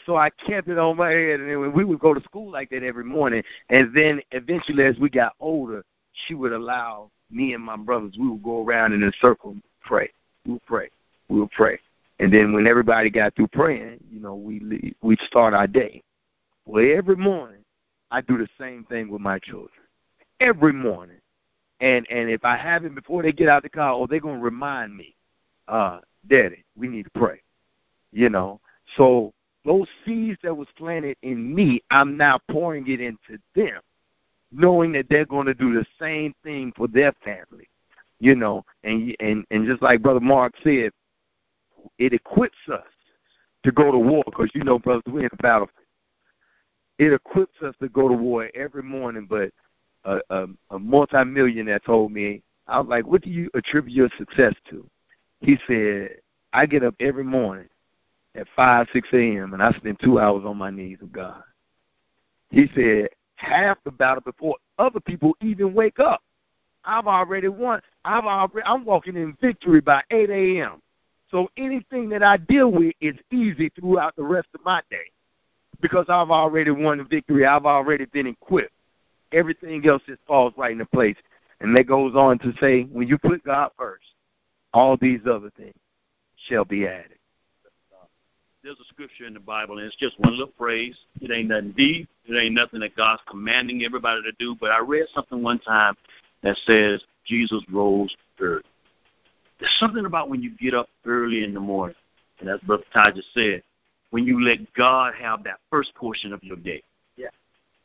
So I kept it on my head, and then we would go to school like that every morning. And then eventually, as we got older, she would allow me and my brothers. We would go around in a circle, and pray. We would pray. We would pray. And then when everybody got through praying, you know, we we'd start our day. Well, every morning, I do the same thing with my children. Every morning, and and if I haven't before they get out the car, oh, they're gonna remind me, uh, Daddy, we need to pray. You know, so those seeds that was planted in me, I'm now pouring it into them, knowing that they're going to do the same thing for their family. You know, and and and just like Brother Mark said, it equips us to go to war because you know, brothers, we're in the battlefield. It equips us to go to war every morning, but a, a, a multimillionaire told me, I was like, what do you attribute your success to? He said, I get up every morning at 5, 6 a.m., and I spend two hours on my knees with God. He said, half the battle before other people even wake up. I've already won. I've already, I'm walking in victory by 8 a.m. So anything that I deal with is easy throughout the rest of my day because I've already won the victory. I've already been equipped everything else just falls right into place. And that goes on to say, when you put God first, all these other things shall be added. There's a scripture in the Bible, and it's just one little phrase. It ain't nothing deep. It ain't nothing that God's commanding everybody to do. But I read something one time that says Jesus rose early. There's something about when you get up early in the morning, and as Brother Ty just said, when you let God have that first portion of your day. Yeah.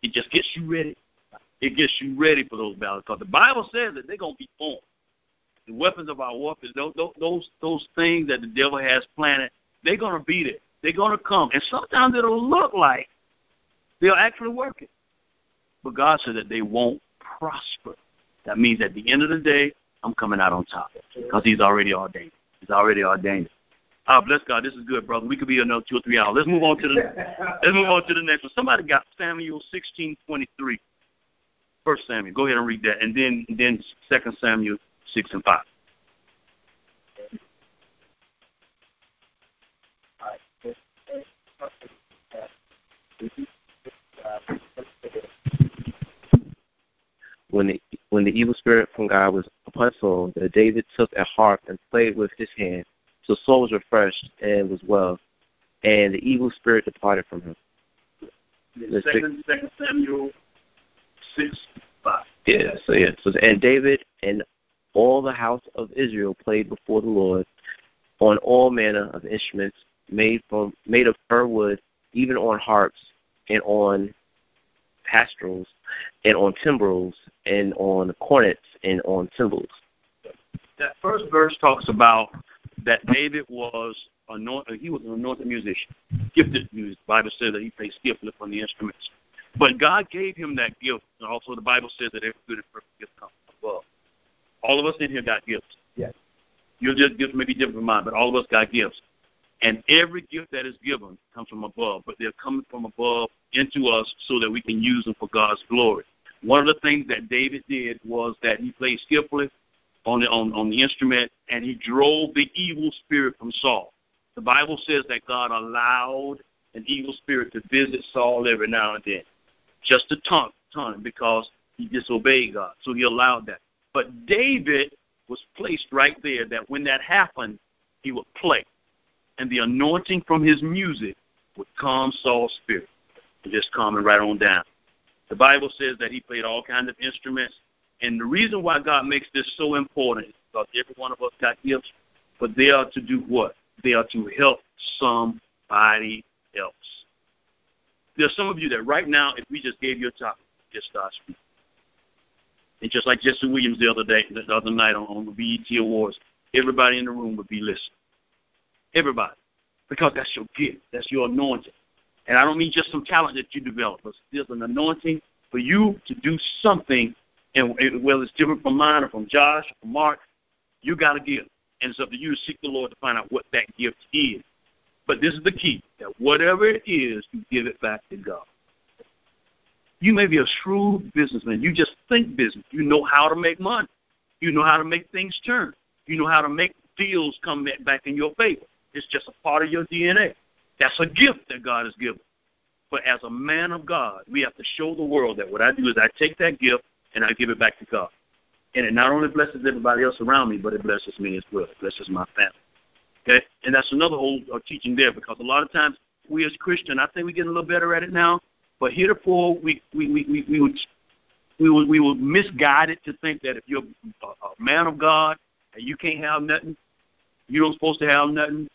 It just gets you ready. It gets you ready for those battles. Because the Bible says that they're going to be formed. The weapons of our warfare, those, those, those things that the devil has planted, they're going to be there. They're going to come. And sometimes it'll look like they're actually working. But God said that they won't prosper. That means at the end of the day, I'm coming out on top because He's already ordained. He's already ordained. Ah, oh, bless God. This is good, brother. We could be another two or three hours. Let's move on to the let's move on to the next one. Somebody got Samuel sixteen twenty three. First Samuel. Go ahead and read that, and then then Second Samuel six and five. When the when the evil spirit from God was upon Saul, that David took a harp and played with his hand. So Saul was refreshed and was well, and the evil spirit departed from him. Second, second Samuel six five. Yeah, so yeah, so and David and all the house of Israel played before the Lord on all manner of instruments made from made of fir wood, even on harps and on psalteries and on timbrels and on cornets and on cymbals. That first verse talks about that David was anointed. He was an anointed musician, gifted music. The Bible says that he played skillfully on the instruments. But God gave him that gift. And also, the Bible says that every good and perfect gift comes from above. All of us in here got gifts. Yes. Your gifts may be different from mine, but all of us got gifts. And every gift that is given comes from above, but they're coming from above into us so that we can use them for God's glory. One of the things that David did was that he played skillfully on the on, on the instrument and he drove the evil spirit from Saul. The Bible says that God allowed an evil spirit to visit Saul every now and then, just to taunt, taunt him because he disobeyed God. So he allowed that. But David was placed right there that when that happened, he would play and the anointing from his music would calm Saul's spirit. Just calming right on down. The Bible says that he played all kinds of instruments. And the reason why God makes this so important is because every one of us got gifts, but they are to do what? They are to help somebody else. There's some of you that right now, if we just gave you a topic, just start speaking. And just like Jesse Williams the other day, the other night on, on the BET Awards, everybody in the room would be listening. Everybody. Because that's your gift. That's your anointing. And I don't mean just some talent that you develop, but there's an anointing for you to do something, and whether it's different from mine or from Josh or from Mark, you got a gift. And it's up to you to seek the Lord to find out what that gift is. But this is the key that whatever it is, you give it back to God. You may be a shrewd businessman. You just think business. You know how to make money. You know how to make things turn. You know how to make deals come back in your favor. It's just a part of your DNA. That's a gift that God has given. But as a man of God, we have to show the world that what I do is I take that gift and I give it back to God. And it not only blesses everybody else around me, but it blesses me as well. It blesses my family. Okay? And that's another whole uh, teaching there because a lot of times we as Christians, I think we're getting a little better at it now, but heretofore we, we, we, we, we would we were, we were misguided to think that if you're a, a man of God and you can't have nothing, you don't supposed to have nothing,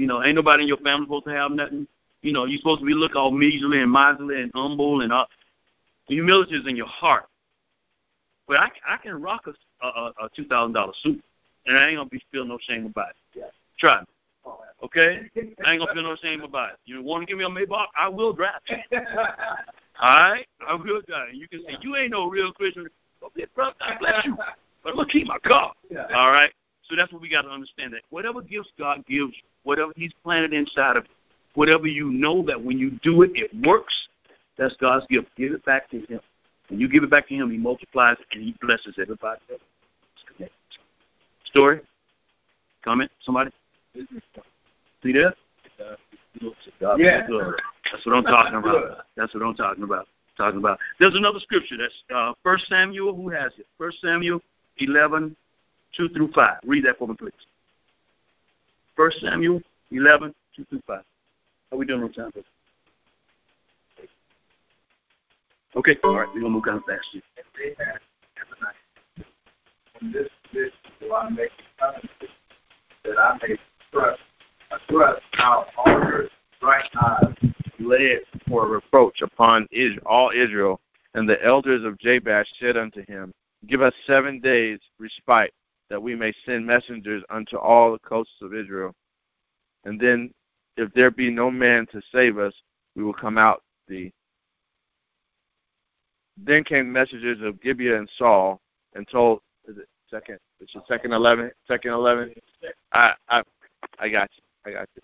you know, ain't nobody in your family supposed to have nothing. You know, you're supposed to be look all measly and miserly and humble and uh, all. Humility is in your heart. But I, I can rock a, a, a two thousand dollar suit, and I ain't gonna be feel no shame about it. Yeah. Try me. Okay? I ain't gonna feel no shame about it. You want to give me a Maybach? I will drive it. All right? I will drive it. You can say, you ain't no real Christian. Okay, brother, God bless you. But I'm to keep my car. Yeah. So that's what we got to understand that whatever gifts God gives you, whatever He's planted inside of you, whatever you know that when you do it, it works, that's God's gift. Give it back to Him. When you give it back to Him, He multiplies it and He blesses everybody. Story? Comment? Somebody? See there? Yeah. That's what I'm talking about. That's what I'm talking about. Talking about. There's another scripture. That's uh, First Samuel. Who has it? First Samuel 11, 2 through 5. Read that for me, please. First Samuel 11, 2 through 5. How we doing on time? Okay, all right, we're gonna move kind of fast. here. This this will I make a that I may trust, I trust our all right eyes led for reproach upon all Israel. And the elders of Jabesh said unto him, Give us seven days respite, that we may send messengers unto all the coasts of Israel. And then, if there be no man to save us, we will come out thee. Then came messengers of Gibeah and Saul, and told, is it second? It's the second eleven. Second eleven. I I I got you. I got you.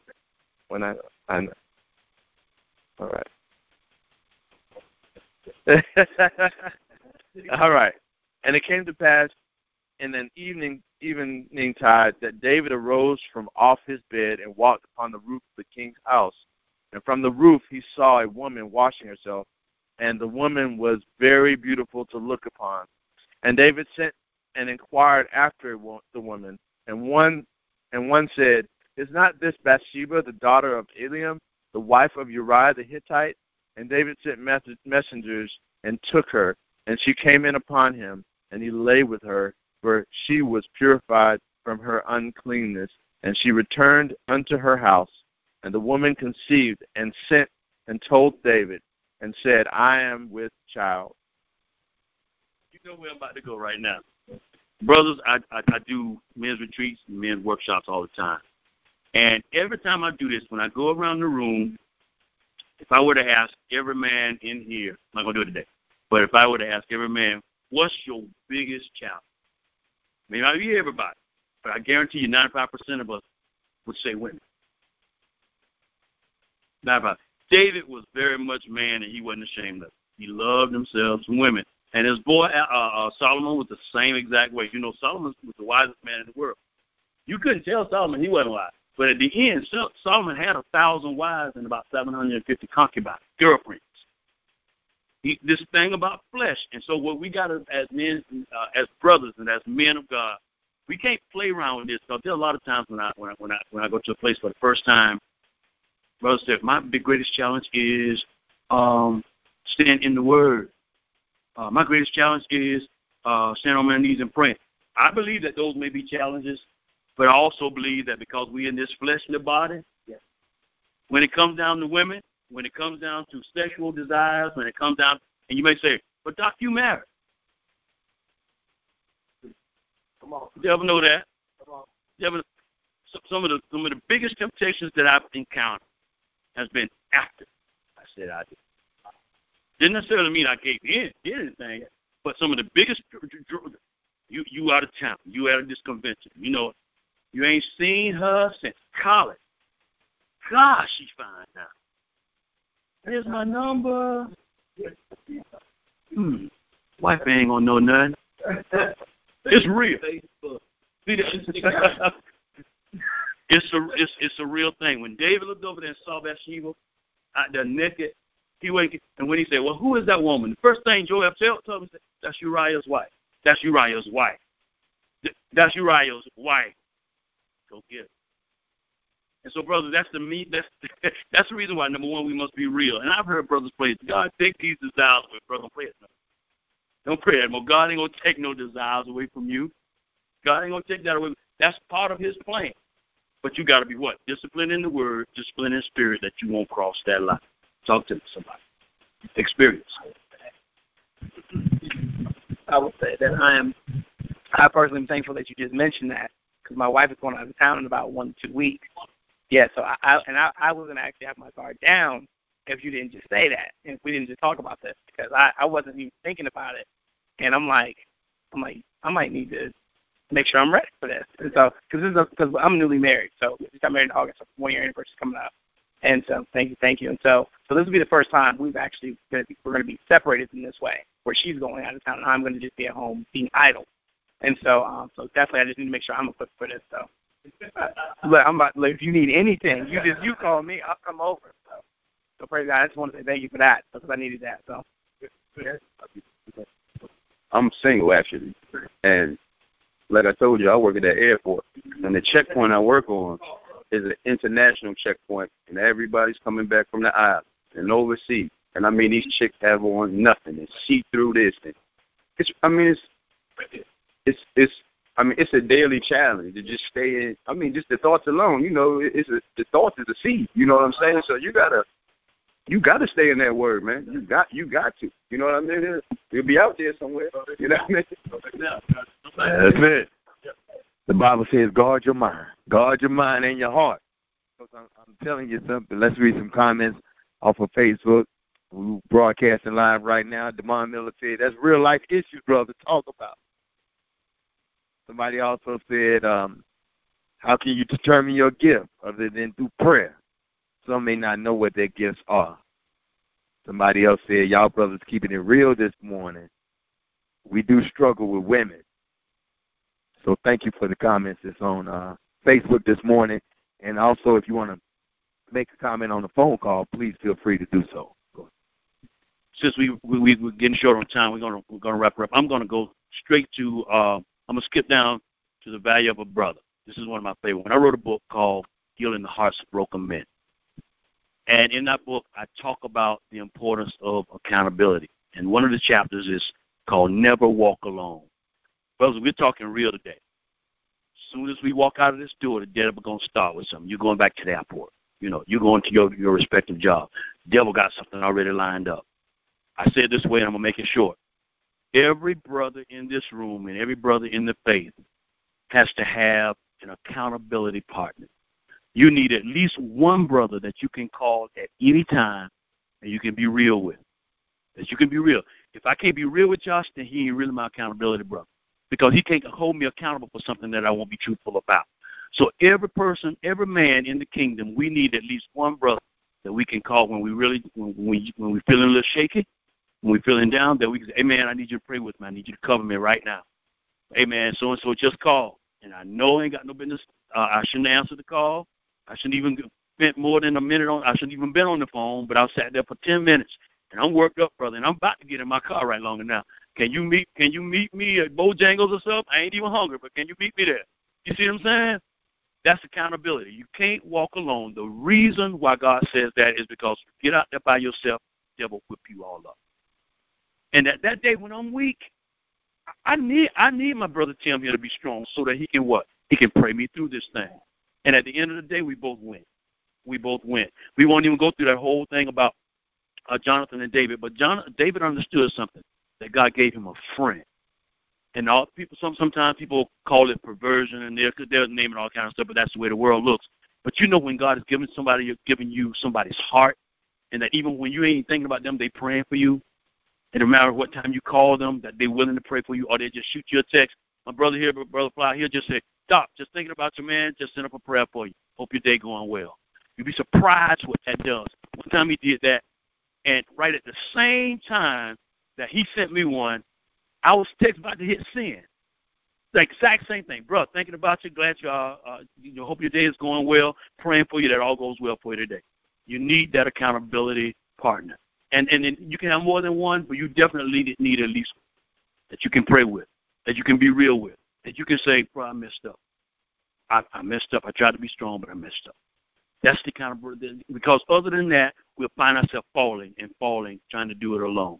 When I I all right. All right. And it came to pass in an evening evening tide that David arose from off his bed and walked upon the roof of the king's house. And from the roof he saw a woman washing herself, and the woman was very beautiful to look upon. And David sent and inquired after the woman, and one and one said, Is not this Bathsheba the daughter of Eliam, the wife of Uriah the Hittite? And David sent messengers and took her, and she came in upon him, and he lay with her, for she was purified from her uncleanness. And she returned unto her house. And the woman conceived and sent and told David, and said, I am with child. You know where I'm about to go right now. Brothers, I, I, I do men's retreats, men's workshops all the time. And every time I do this, when I go around the room, if I were to ask every man in here, I'm not going to do it today, but if I were to ask every man, what's your biggest challenge? Maybe not be everybody, but I guarantee you 95% of us would say women. 95. David was very much man and he wasn't ashamed of it. He loved himself some women. And his boy uh, uh, Solomon was the same exact way. You know, Solomon was the wisest man in the world. You couldn't tell Solomon he wasn't wise. But at the end, Solomon had a thousand wives and about 750 concubines, girlfriends. This thing about flesh. And so what we got as men, uh, as brothers and as men of God, we can't play around with this because there are a lot of times when I when I when I when I go to a place for the first time, brother said my big greatest challenge is um, stand in the Word. Uh, my greatest challenge is uh, stand on my knees and pray. I believe that those may be challenges but I also believe that because we're in this fleshly body, yes. when it comes down to women, when it comes down to sexual desires, when it comes down, and you may say, but Doc, you married. Come on. You ever know that? Come on. You ever, some of the some of the biggest temptations that I've encountered has been after I said I did. Didn't necessarily mean I gave in, did anything, but some of the biggest you you out of town, you at this convention, you know, you ain't seen her since college. Gosh, she's fine now. Here's my number. Hmm. Wife ain't gonna know nothing. It's real. it's a it's it's a real thing. When David looked over there and saw Bathsheba out there naked, he went and when he said, "Well, who is that woman?" The first thing Joab told him, "That's Uriah's wife. That's Uriah's wife. That's Uriah's wife." Go get it. And so, brothers, that's the me. That's that's the reason why. Number one, we must be real. And I've heard brothers play. God, take these desires away, brother. Play it. Don't pray it. Well, God ain't gonna take no desires away from you. God ain't gonna take that away. That's part of His plan. But you got to be what? Disciplined in the Word, disciplined in spirit, that you won't cross that line. Talk to me, somebody. Experience. I would say that I am. I personally am thankful that you just mentioned that because my wife is going out of town in about one to two weeks. Yeah, so I, I and I, I was gonna actually have my guard down if you didn't just say that and if we didn't just talk about this because I I wasn't even thinking about it, and I'm like I'm like I might need to make sure I'm ready for this. And so because because I'm newly married, so we just got married in August, so one year anniversary coming up. And so thank you, thank you. And so so this will be the first time we've actually gonna be, we're to be separated in this way, where she's going out of town and I'm to just be at home being idle. And so, um, so definitely, I just need to make sure I'm equipped for this. So, I'm about. If you need anything, you just you call me. I'll come over. So, so praise God. I just want to say thank you for that because I needed that. So, I'm single actually, and like I told you, I work at that airport, and the checkpoint I work on, is an international checkpoint, and everybody's coming back from the island and overseas. And I mean, these chicks have on nothing and see through this. And it's, I mean, it's, it's, it's. I mean, it's a daily challenge to just stay in. I mean, just the thoughts alone. You know, it's a, the thoughts is a seed. You know what I'm saying? So you gotta, you gotta stay in that word, man. You got, you got to. You know what I mean? You'll be out there somewhere. You know what I mean? That's it. The Bible says, guard your mind. Guard your mind and your heart. I'm, I'm telling you something. Let's read some comments off of Facebook. We're broadcasting live right now. Demond Miller said, that's real life issues, brother. Talk about. Somebody also said, um, how can you determine your gift other than through prayer? Some may not know what their gifts are. Somebody else said, y'all brothers keeping it real this morning. We do struggle with women. So thank you for the comments that's on uh, Facebook this morning. And also, if you want to make a comment on the phone call, please feel free to do so. Since we, we we're getting short on time, we're gonna we're gonna wrap up. I'm gonna go straight to. Uh, I'm gonna skip down to the value of a brother. This is one of my favorite. When I wrote a book called Healing the Hearts of Broken Men, and in that book I talk about the importance of accountability. And one of the chapters is called Never Walk Alone. Brothers, we're talking real today. As soon as we walk out of this door, the devil going to start with something. You're going back to the airport. You know, you're going to your, your respective job. Devil got something already lined up. I say it this way, and I'm going to make it short. Every brother in this room and every brother in the faith has to have an accountability partner. You need at least one brother that you can call at any time and you can be real with. That you can be real. If I can't be real with Josh, then he ain't really my accountability brother because he can't hold me accountable for something that I won't be truthful about. So every person, every man in the kingdom, we need at least one brother that we can call when we really when we when we feeling a little shaky, when we feeling down, that we can say, "Hey man, I need you to pray with me. I need you to cover me right now." Man, so and so just called, and I know I ain't got no business. Uh, I shouldn't answer the call. I shouldn't even spent more than a minute on. I shouldn't even been on the phone, but I sat there for ten minutes, and I'm worked up, brother, and I'm about to get in my car right longer now. Can you meet Can you meet me at Bojangles or something? I ain't even hungry, but can you meet me there? You see what I'm saying? That's accountability. You can't walk alone. The reason why God says that is because get out there by yourself, devil whip you all up. And that that day when I'm weak, I need I need my brother Tim here to be strong so that he can what? He can pray me through this thing. And at the end of the day, we both win. We both win. We won't even go through that whole thing about uh, Jonathan and David, but John David understood something that God gave him a friend. And all people, some sometimes people call it perversion, and they're they're naming all kinds of stuff, but that's the way the world looks. But you know when God is giving somebody, giving you somebody's heart, and that even when you ain't thinking about them, they praying for you. And no matter what time you call them, that they're willing to pray for you, or they just shoot you a text. My brother here, brother Fly, he'll just say, "Stop, just thinking about your man, just send up a prayer for you. Hope your day going well." You'd be surprised what that does. One time he did that, and right at the same time that he sent me one, I was text about to hit send. The exact same thing, bro. Thinking about you, glad you are. Uh, you know, hope your day is going well. Praying for you that all goes well for you today. You need that accountability partner, and and then you can have more than one, but you definitely need at least one that you can pray with, that you can be real with, that you can say, bro, I messed up. I, I messed up. I tried to be strong, but I messed up. That's the kind of because other than that, we'll find ourselves falling and falling, trying to do it alone.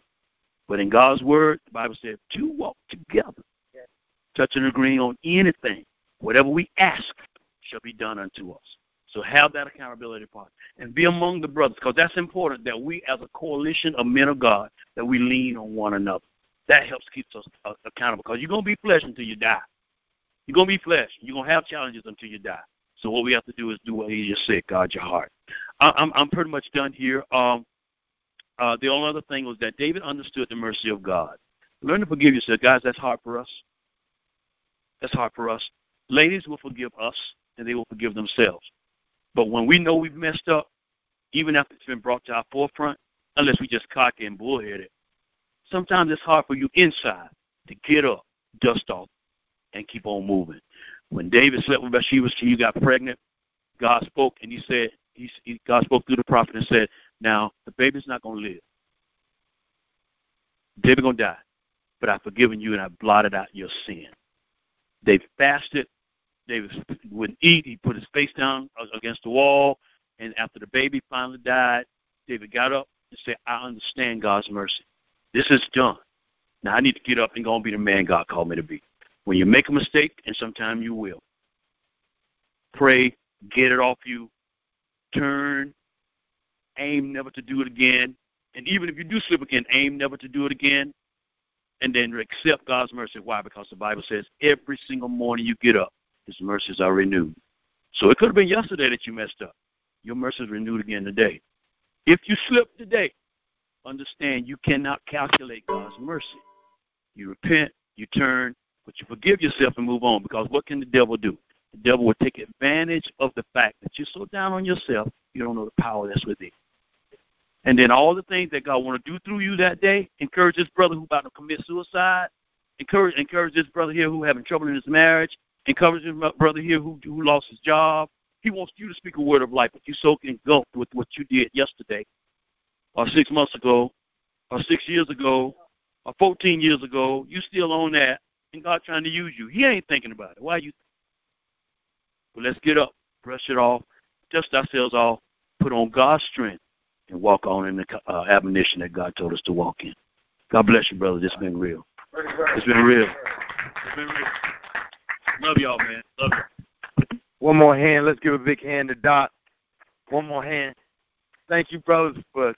But in God's word, the Bible says, two walk together, yes. touching and agreeing on anything. Whatever we ask shall be done unto us. So have that accountability part and be among the brothers because that's important that we as a coalition of men of God that we lean on one another. That helps keep us uh, accountable because you're going to be flesh until you die. You're going to be flesh. You're going to have challenges until you die. So what we have to do is do what you just said, guard your heart. I'm I'm pretty much done here. Um, uh, the only other thing was that David understood the mercy of God. Learn to forgive yourself. Guys, that's hard for us. That's hard for us. Ladies will forgive us, and they will forgive themselves. But when we know we've messed up, even after it's been brought to our forefront, unless we just cocky and bullheaded, sometimes it's hard for you inside to get up, dust off, and keep on moving. When David slept with Bathsheba, she got pregnant. God spoke, and He said, he, God spoke through the prophet and said, now, the baby's not going to live. David going to die. But I've forgiven you and I've blotted out your sin. They fasted David wouldn't eat. He put his face down against the wall. And after the baby finally died, David got up and said, I understand God's mercy. This is done. Now I need to get up and go and be the man God called me to be. When you make a mistake, and sometimes you will, pray, get it off you, turn, aim never to do it again. And even if you do slip again, aim never to do it again. And then accept God's mercy. Why? Because the Bible says every single morning you get up, His mercies are renewed. So it could have been yesterday that you messed up. Your mercy is renewed again today. If you slip today, understand you cannot calculate God's mercy. You repent, you turn, but you forgive yourself and move on because what can the devil do? The devil will take advantage of the fact that you're so down on yourself, you don't know the power that's within. And then all the things that God want to do through you that day, encourage this brother who about to commit suicide, encourage encourage this brother here who having trouble in his marriage, encourage this brother here who who lost his job. He wants you to speak a word of life, but you so engulfed with what you did yesterday, or six months ago, or six years ago, or 14 years ago. You still on that, and God trying to use you. He ain't thinking about it. Why you? But let's get up, brush it off, dust ourselves off, put on God's strength, and walk on in the uh, admonition that God told us to walk in. God bless you, brother. This has been real. It's been real. It's been real. Love y'all, man. Love you. One more hand. Let's give a big hand to Doc. One more hand. Thank you, brothers, for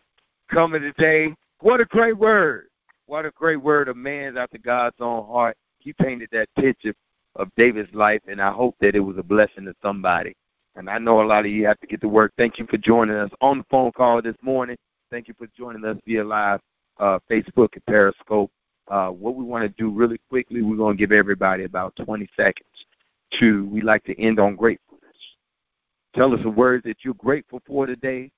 coming today. What a great word. What a great word of man's after God's own heart. He painted that picture of David's life, and I hope that it was a blessing to somebody. And I know a lot of you have to get to work. Thank you for joining us on the phone call this morning. Thank you for joining us via live uh, Facebook and Periscope. Uh, what we want to do really quickly, we're going to give everybody about 20 seconds to, we like to end on gratefulness. Tell us a word that you're grateful for today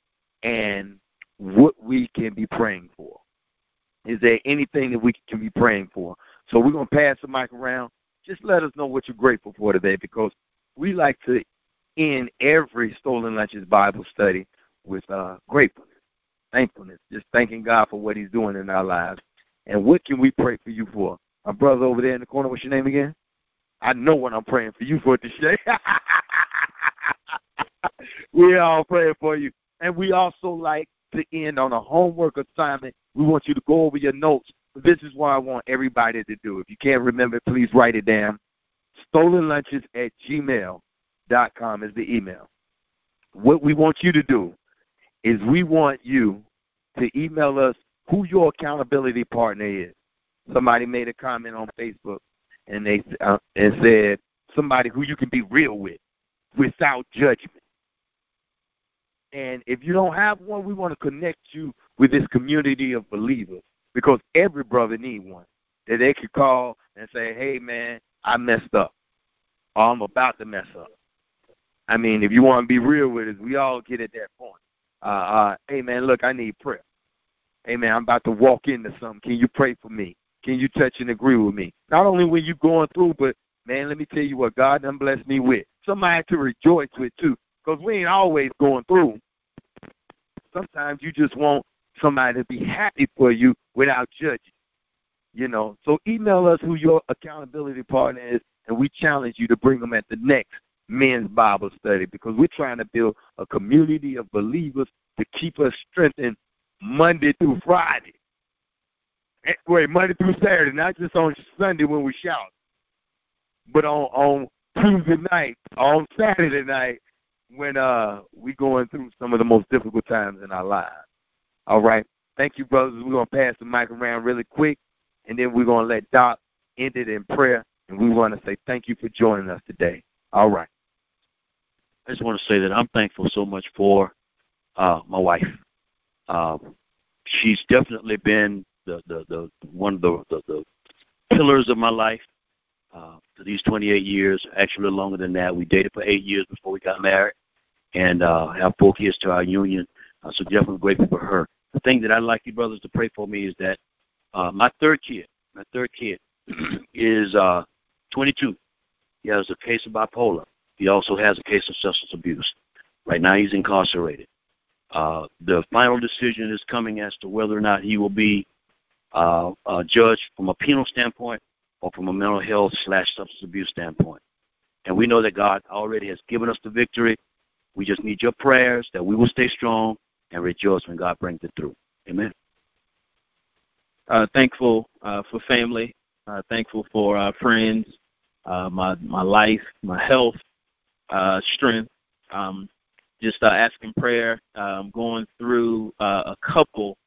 and what we can be praying for. Is there anything that we can be praying for? So we're going to pass the mic around. Just let us know what you're grateful for today because we like to end every Stolen Lunches Bible study with uh, gratefulness, thankfulness, just thanking God for what He's doing in our lives. And what can we pray for you for? My brother over there in the corner, what's your name again? I know what I'm praying for you for today. we all praying for you. And we also like to end on a homework assignment. We want you to go over your notes. This is what I want everybody to do. If you can't remember, please write it down. Stolenlunches at gmail dot com is the email. What we want you to do is we want you to email us who your accountability partner is. Somebody made a comment on Facebook and they uh, and said somebody who you can be real with without judgment. And if you don't have one, we want to connect you with this community of believers because every brother need one that they could call and say, "Hey, man, I messed up, or I'm about to mess up." I mean, if you want to be real with us, we all get at that point. Uh, uh, hey, man, look, I need prayer. Hey, man, I'm about to walk into something. Can you pray for me? Can you touch and agree with me? Not only when you're going through, but, man, let me tell you what God done blessed me with. Somebody to rejoice with, too, because we ain't always going through. Sometimes you just want somebody to be happy for you without judging. You know, so email us who your accountability partner is, and we challenge you to bring them at the next men's Bible study because we're trying to build a community of believers to keep us strengthened Monday through Friday. Eh, wait, Monday through Saturday, not just on Sunday when we shout, but on on Tuesday night, on Saturday night when uh we going through some of the most difficult times in our lives. All right. Thank you, brothers. We're gonna pass the mic around really quick and then we're gonna let Doc end it in prayer and we want to say thank you for joining us today. All right. I just want to say that I'm thankful so much for uh, my wife. Um, she's definitely been the, the, the one of the, the, the pillars of my life uh, for these 28 years. Actually, longer than that. We dated for eight years before we got married, and uh, have four kids to our union. Uh, so definitely grateful for her. The thing that I'd like you brothers to pray for me is that uh, my third kid, my third kid, is uh, 22. He has a case of bipolar. He also has a case of substance abuse. Right now, he's incarcerated. Uh, the final decision is coming as to whether or not he will be uh, judged from a penal standpoint or from a mental health slash substance abuse standpoint. And we know that God already has given us the victory. We just need your prayers that we will stay strong and rejoice when God brings it through. Amen. Uh, thankful uh, for family. Uh, thankful for uh, friends, uh, my my life, my health, uh, strength. Um, just uh, asking prayer. Um, going through uh, a couple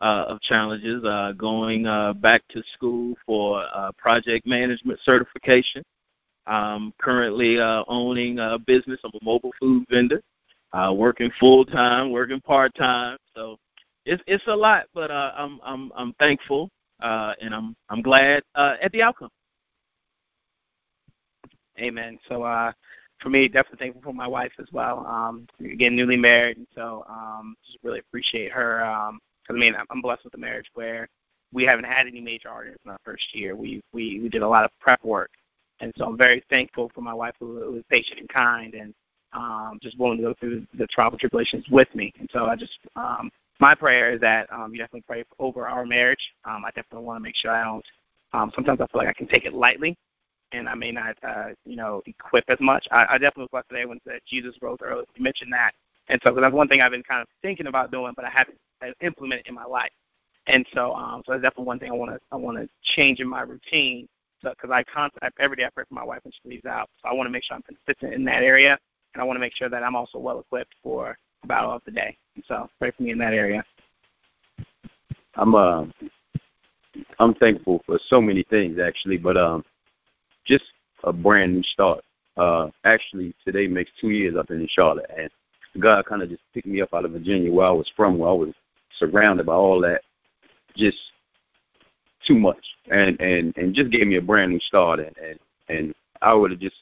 uh, of challenges. Uh, going uh, back to school for uh, project management certification. Um, currently uh, owning a business. I'm a mobile food vendor. Uh, working full time, working part time. So it's it's a lot, but uh, I'm I'm I'm thankful uh, and I'm I'm glad uh, at the outcome. Amen. So uh, for me, definitely thankful for my wife as well. Um, again, newly married, and so um, just really appreciate her. Um, cause, I mean, I'm blessed with a marriage where we haven't had any major arguments in our first year. We we we did a lot of prep work, and so I'm very thankful for my wife who, who was patient and kind and um, just willing to go through the trials and tribulations with me. And so I just, um, my prayer is that um, you definitely pray over our marriage. Um, I definitely want to make sure I don't. Um, sometimes I feel like I can take it lightly, and I may not, uh, you know, equip as much. I, I definitely was blessed today when said Jesus rose early. You mentioned that, and so that's one thing I've been kind of thinking about doing, but I haven't implemented in my life. And so, um, so that's definitely one thing I want to I want to change in my routine So, because I contact every day I pray for my wife when she leaves out. So I want to make sure I'm consistent in that area and I want to make sure that I'm also well equipped for the battle of the day. And So pray for me in that area. I'm uh, I'm thankful for so many things actually, but um, just a brand new start. Uh, actually, today makes two years up in Charlotte, and God kind of just picked me up out of Virginia, where I was from, where I was surrounded by all that, just too much, and and and just gave me a brand new start, and and and I would have just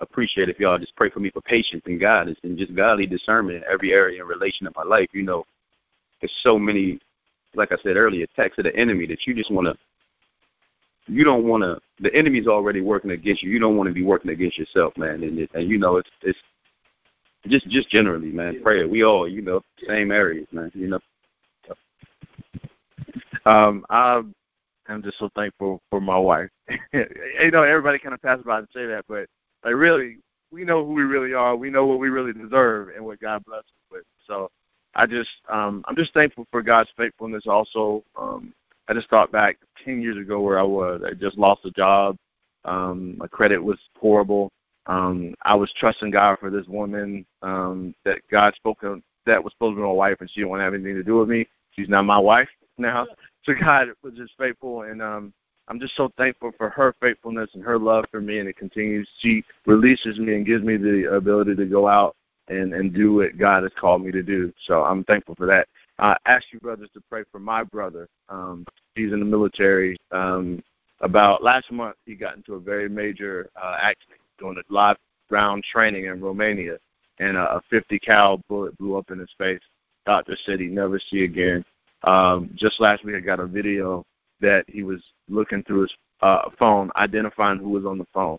appreciate if y'all just pray for me for patience and guidance and just godly discernment in every area and relation of my life. You know, there's so many, like I said earlier, attacks of the enemy that you just want to. You don't want to. The enemy's already working against you. You don't want to be working against yourself, man. And it, and you know, it's it's just just generally, man. Prayer. We all, you know, same areas, man. You know. Um, I am just so thankful for my wife. you know, everybody kind of passes by and say that, but like really, we know who we really are. We know what we really deserve and what God blesses us with. So I just um I'm just thankful for God's faithfulness also. Um I just thought back ten years ago where I was. I just lost a job. Um my credit was horrible. Um I was trusting God for this woman um that God spoke of that was supposed to be my wife and she didn't want to have anything to do with me. She's not my wife now. So God was just faithful and um I'm just so thankful for her faithfulness and her love for me, and it continues. She releases me and gives me the ability to go out and and do what God has called me to do. So I'm thankful for that. I ask you brothers to pray for my brother. Um, he's in the military. Um, about last month, he got into a very major uh, accident doing a live ground training in Romania, and a, a 50 cal bullet blew up in his face. Doctor said he'd never see again. Um, just last week, I got a video that he was looking through his uh, phone, identifying who was on the phone.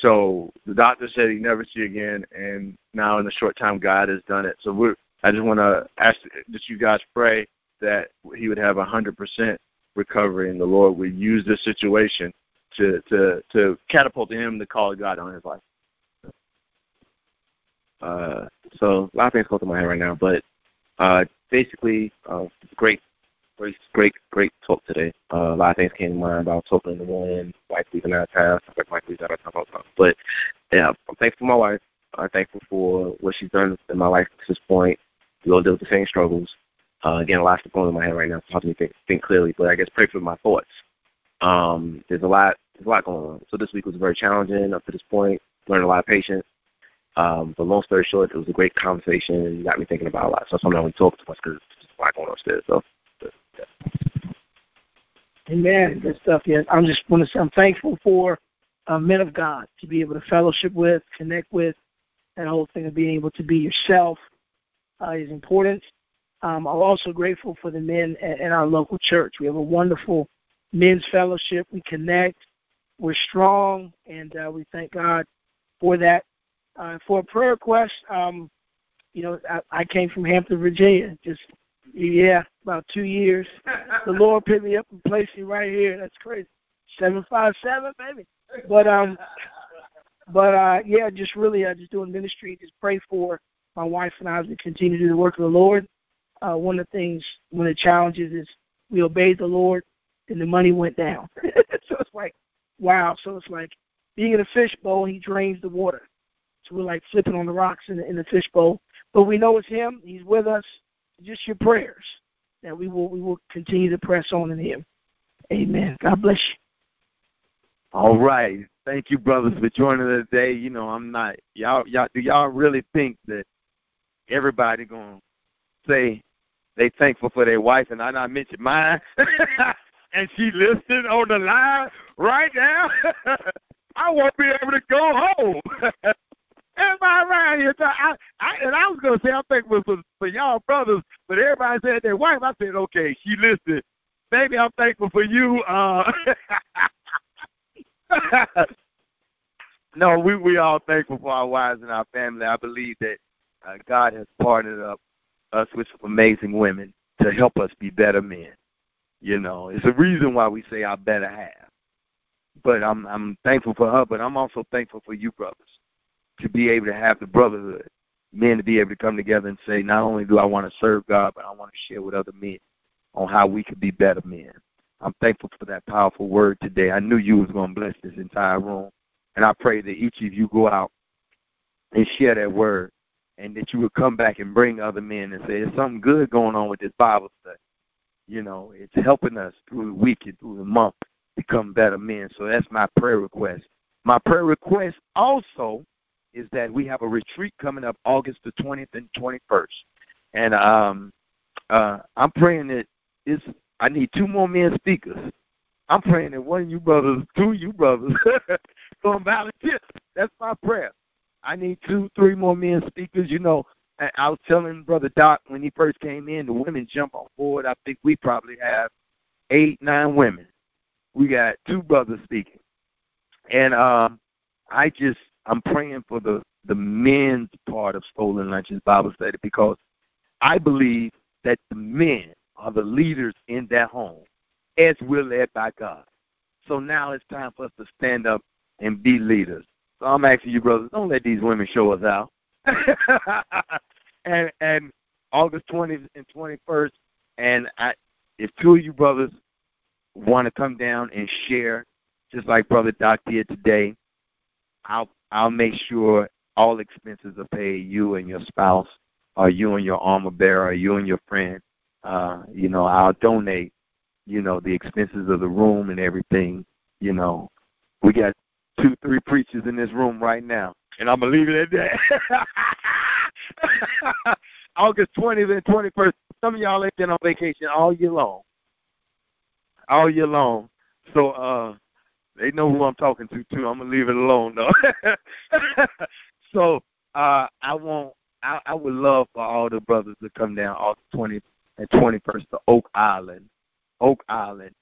So the doctor said he'd never see again, and now in a short time, God has done it. So we're, I just want to ask that you guys pray that he would have a hundred percent recovery, and the Lord would use this situation to to to catapult him to call God on his life. Uh, so a lot of things go through my head right now, but uh, basically, uh, great Great, great, great talk today. Uh, a lot of things came to mind about talking in the morning, wife leaving out of town, stuff like wife leaving out of town the. But yeah, I'm thankful for my wife. I'm thankful for what she's done in my life to this point. We all deal with the same struggles. Uh, again, a lot of going on in my head right now. It's hard to think, think clearly, but I guess pray for my thoughts. Um, there's a lot, there's a lot going on. So this week was very challenging up to this point. Learned a lot of patience. Um, but long story short, it was a great conversation. and got me thinking about a lot. So I don't talk too much because there's a lot going on upstairs. So Amen. Good stuff. Yeah, I'm just want to say I'm thankful for uh, men of God to be able to fellowship with, connect with. That whole thing of being able to be yourself uh, is important. Um, I'm also grateful for the men at, at our local church. We have a wonderful men's fellowship. We connect. We're strong, and uh, we thank God for that. Uh, for a prayer request, um, you know, I, I came from Hampton, Virginia, just yeah, about two years. the Lord picked me up and placed me right here. That's crazy. Seven five seven, baby. But um, But uh, yeah, just really uh, just doing ministry. Just pray for my wife and I as we continue to do the work of the Lord. Uh, one of the things, one of the challenges is we obeyed the Lord, and the money went down. so it's like, wow. So it's like being in a fishbowl, He drains the water. So we're like flipping on the rocks in the, in the fishbowl. But we know it's Him. He's with us. Just your prayers that we will we will continue to press on in Him. Amen. God bless you. All right. Thank you, brothers, for joining us today. You know, I'm not y'all y'all do y'all really think that everybody gonna say they thankful for their wife and I not mention mine and she listening on the line right now? I won't be able to go home. Am I right here? I, I, and I was going to say I'm thankful for, for y'all brothers, but everybody said their wife. I said, okay, she listened. Maybe I'm thankful for you. Uh, no, we we all thankful for our wives and our family. I believe that uh, God has partnered up us with some amazing women to help us be better men. You know, it's a reason why we say I better have. But I'm I'm thankful for her, but I'm also thankful for you brothers to be able to have the brotherhood, men to be able to come together and say, not only do I want to serve God, but I want to share with other men on how we could be better men. I'm thankful for that powerful word today. I knew you was going to bless this entire room, and I pray that each of you go out and share that word, and that you would come back and bring other men and say, "There's something good going on with this Bible study." You know, it's helping us through the week and through the month become better men. So that's my prayer request. My prayer request also is that we have a retreat coming up August the 20th and 21st, and um, uh, I'm praying that it's. I need two more men speakers. I'm praying that one of you brothers, two of you brothers, going volunteer. That's my prayer. I need two, three more men speakers. You know, I was telling Brother Doc when he first came in, the women jump on board. I think we probably have eight, nine women. We got two brothers speaking, and um, I just I'm praying for the the men's part of Stolen Lunches Bible Study because I believe that the men are the leaders in that home as we're led by God. So now it's time for us to stand up and be leaders. So I'm asking you, brothers, don't let these women show us out. and and August 20th and 21st, and I, if two of you brothers want to come down and share, just like Brother Doc did today, I'll I'll make sure all expenses are paid. You and your spouse, or you and your armor bearer, or you and your friend. Uh, you know, I'll donate. You know, the expenses of the room and everything. You know, we got two, three preachers in this room right now, and I'm gonna leave it at that. August 20th and 21st. Some of y'all ain't been on vacation all year long. All year long. So uh they know who I'm talking to too. I'm gonna leave it alone though. so uh, I want I, I would love for all the brothers to come down August 20th and 21st to Oak Island. Oak Island.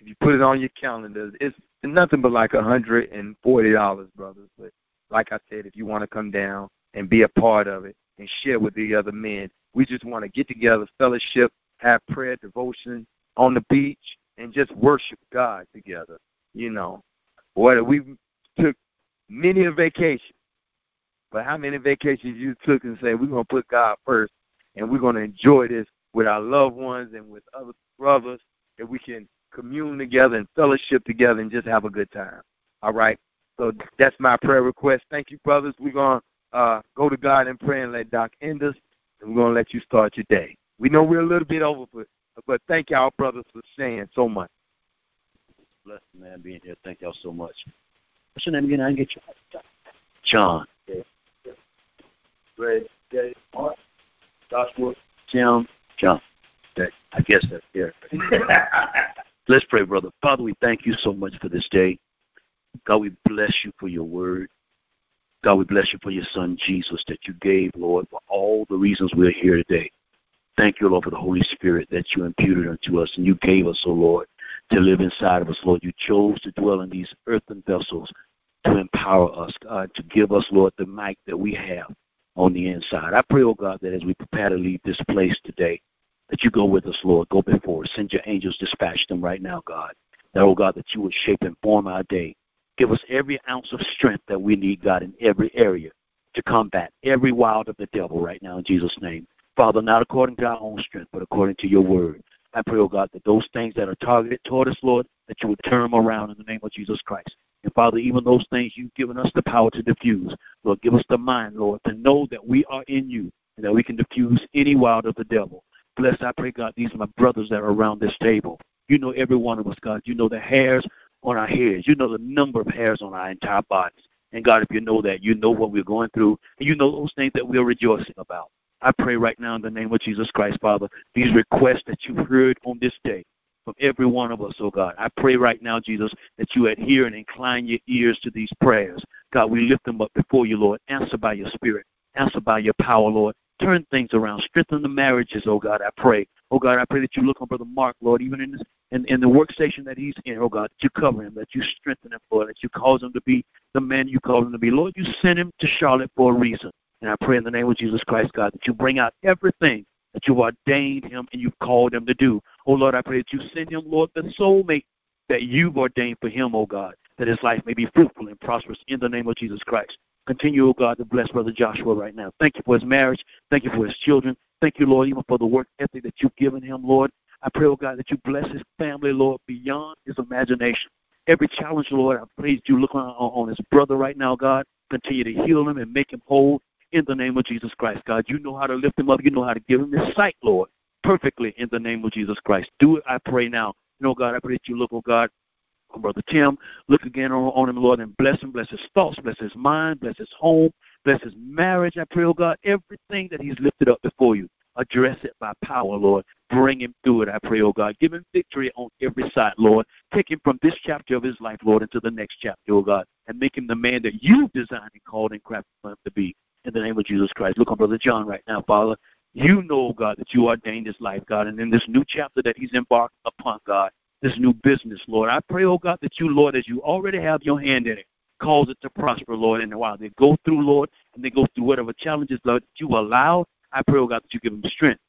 If you put it on your calendar, it's nothing but like a hundred and forty dollars, brothers. But like I said, if you want to come down and be a part of it and share with the other men, we just want to get together, fellowship, have prayer, devotion on the beach, and just worship God together you know, what we took many a vacation. But how many vacations you took and say we're gonna put God first and we're gonna enjoy this with our loved ones and with other brothers that we can commune together and fellowship together and just have a good time. All right. So that's my prayer request. Thank you, brothers. We're gonna uh, go to God and pray and let Doc end us, and we're gonna let you start your day. We know we're a little bit over, but but thank y'all, brothers, for saying so much blessed, man, being here. Thank y'all so much. What's your name again? I didn't get you. John. Yeah. Greg, Jay, Mark, Joshua, Jim, John. Okay. I guess that's there. Let's pray, brother. Father, we thank you so much for this day. God, we bless you for your word. God, we bless you for your son Jesus that you gave, Lord, for all the reasons we're here today. Thank you, Lord, for the Holy Spirit that you imputed unto us and you gave us, O oh Lord to live inside of us, Lord. You chose to dwell in these earthen vessels to empower us, God, to give us, Lord, the might that we have on the inside. I pray, oh God, that as we prepare to leave this place today, that you go with us, Lord. Go before us. Send your angels, dispatch them right now, God. That, oh God, that you would shape and form our day Give us every ounce of strength that we need, God, in every area to combat every wild of the devil right now in Jesus' name. Father, not according to our own strength, but according to your word. I pray, oh God, that those things that are targeted toward us, Lord, that you would turn them around in the name of Jesus Christ. And Father, even those things you've given us the power to diffuse, Lord, give us the mind, Lord, to know that we are in you and that we can diffuse any wild of the devil. Bless, I pray, God, these are my brothers that are around this table. You know every one of us, God. You know the hairs on our heads. You know the number of hairs on our entire bodies. And God, if you know that, you know what we're going through, and you know those things that we're rejoicing about. I pray right now in the name of Jesus Christ, Father, these requests that you heard on this day from every one of us, oh God. I pray right now, Jesus, that you adhere and incline your ears to these prayers. God, we lift them up before you, Lord. Answer by your spirit. Answer by your power, Lord. Turn things around. Strengthen the marriages, oh God, I pray. Oh God, I pray that you look on Brother Mark, Lord, even in this in, in the workstation that he's in, oh God, that you cover him, that you strengthen him, Lord, that you cause him to be the man you called him to be. Lord, you sent him to Charlotte for a reason. And I pray in the name of Jesus Christ, God, that you bring out everything that you've ordained him and you've called him to do. Oh Lord, I pray that you send him, Lord, the soulmate that you've ordained for him, oh God, that his life may be fruitful and prosperous in the name of Jesus Christ. Continue, oh God, to bless Brother Joshua right now. Thank you for his marriage. Thank you for his children. Thank you, Lord, even for the work ethic that you've given him, Lord. I pray, oh God, that you bless his family, Lord, beyond his imagination. Every challenge, Lord, I that you look on, on his brother right now, God. Continue to heal him and make him whole in the name of Jesus Christ, God. You know how to lift him up. You know how to give him his sight, Lord, perfectly in the name of Jesus Christ. Do it, I pray now. You know, God, I pray that you look, oh God, Brother Tim. Look again on, on him, Lord, and bless him. Bless his thoughts. Bless his mind. Bless his home. Bless his marriage. I pray, oh God, everything that he's lifted up before you address it by power, Lord. Bring him through it, I pray, oh God. Give him victory on every side, Lord. Take him from this chapter of his life, Lord, into the next chapter, oh God, and make him the man that you designed and called and crafted him to be. In the name of Jesus Christ. Look on Brother John right now, Father. You know, God, that you ordained his life, God, and in this new chapter that he's embarked upon, God, this new business, Lord. I pray, oh God, that you, Lord, as you already have your hand in it, cause it to prosper, Lord. And while they go through, Lord, and they go through whatever challenges, Lord, that you allow, I pray, oh God, that you give them strength,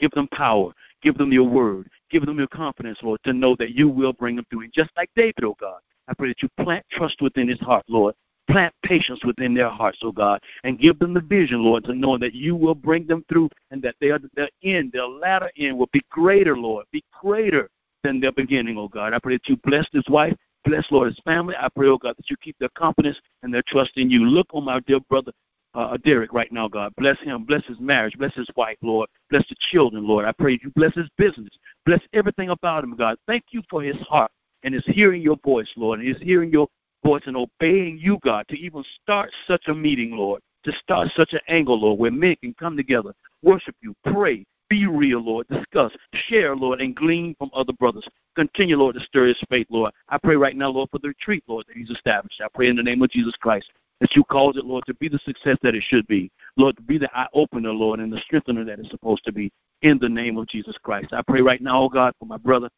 give them power, give them your word, give them your confidence, Lord, to know that you will bring them through. And just like David, oh God, I pray that you plant trust within his heart, Lord. Plant patience within their hearts, oh God, and give them the vision, Lord, to know that you will bring them through and that their, their end, their latter end will be greater, Lord, be greater than their beginning, oh God. I pray that you bless his wife, bless, Lord, his family. I pray, oh God, that you keep their confidence and their trust in you. Look on my dear brother uh, Derek right now, God. Bless him. Bless his marriage. Bless his wife, Lord. Bless the children, Lord. I pray you bless his business. Bless everything about him, God. Thank you for his heart and his hearing your voice, Lord, and his hearing your voice and obeying you, God, to even start such a meeting, Lord, to start such an angle, Lord, where men can come together, worship you, pray, be real, Lord, discuss, share, Lord, and glean from other brothers. Continue, Lord, to stir his faith, Lord. I pray right now, Lord, for the retreat, Lord, that he's established. I pray in the name of Jesus Christ that you cause it, Lord, to be the success that it should be. Lord, to be the eye opener, Lord, and the strengthener that it's supposed to be in the name of Jesus Christ. I pray right now, oh God, for my brother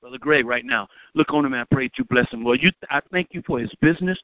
Brother Greg right now. Look on him and I pray that you bless him, Lord. You, I thank you for his business.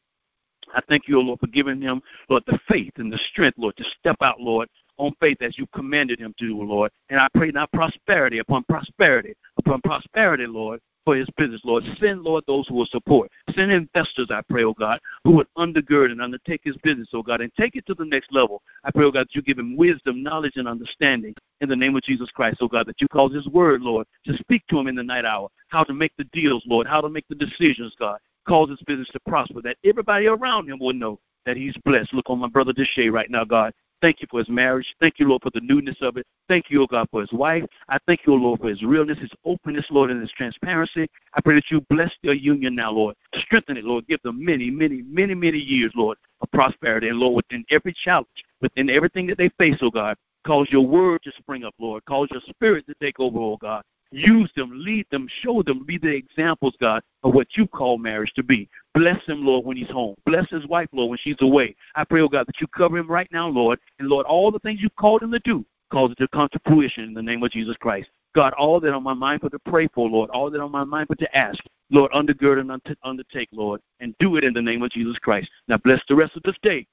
I thank you, oh Lord, for giving him, Lord, the faith and the strength, Lord, to step out, Lord, on faith as you commanded him to, do, Lord. And I pray now prosperity upon prosperity upon prosperity, Lord, for his business, Lord. Send, Lord, those who will support. Send investors, I pray, oh God, who would undergird and undertake his business, oh God, and take it to the next level. I pray, oh God, that you give him wisdom, knowledge, and understanding in the name of Jesus Christ, oh God, that you cause his word, Lord, to speak to him in the night hour, how to make the deals, Lord, how to make the decisions, God. Cause his business to prosper, that everybody around him will know that he's blessed. Look on my brother Deshay right now, God. Thank you for his marriage. Thank you, Lord, for the newness of it. Thank you, O God, for his wife. I thank you, Lord, for his realness, his openness, Lord, and his transparency. I pray that you bless their union now, Lord. Strengthen it, Lord. Give them many, many, many, many years, Lord, of prosperity. And, Lord, within every challenge, within everything that they face, O God, cause your word to spring up, Lord. Cause your spirit to take over, oh God. Use them, lead them, show them, be the examples, God, of what you call marriage to be. Bless him, Lord, when he's home. Bless his wife, Lord, when she's away. I pray, oh God, that you cover him right now, Lord. And Lord, all the things you've called him to do, cause it to come to fruition in the name of Jesus Christ. God, all that on my mind for to pray for, Lord, all that on my mind for to ask, Lord, undergird and undertake, Lord, and do it in the name of Jesus Christ. Now bless the rest of this day.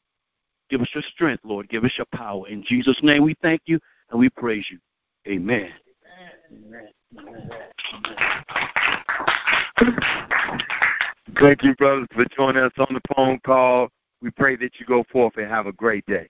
Give us your strength, Lord. Give us your power. In Jesus' name we thank you and we praise you. Amen. Amen. Amen. Amen. Thank you, brothers, for joining us on the phone call. We pray that you go forth and have a great day.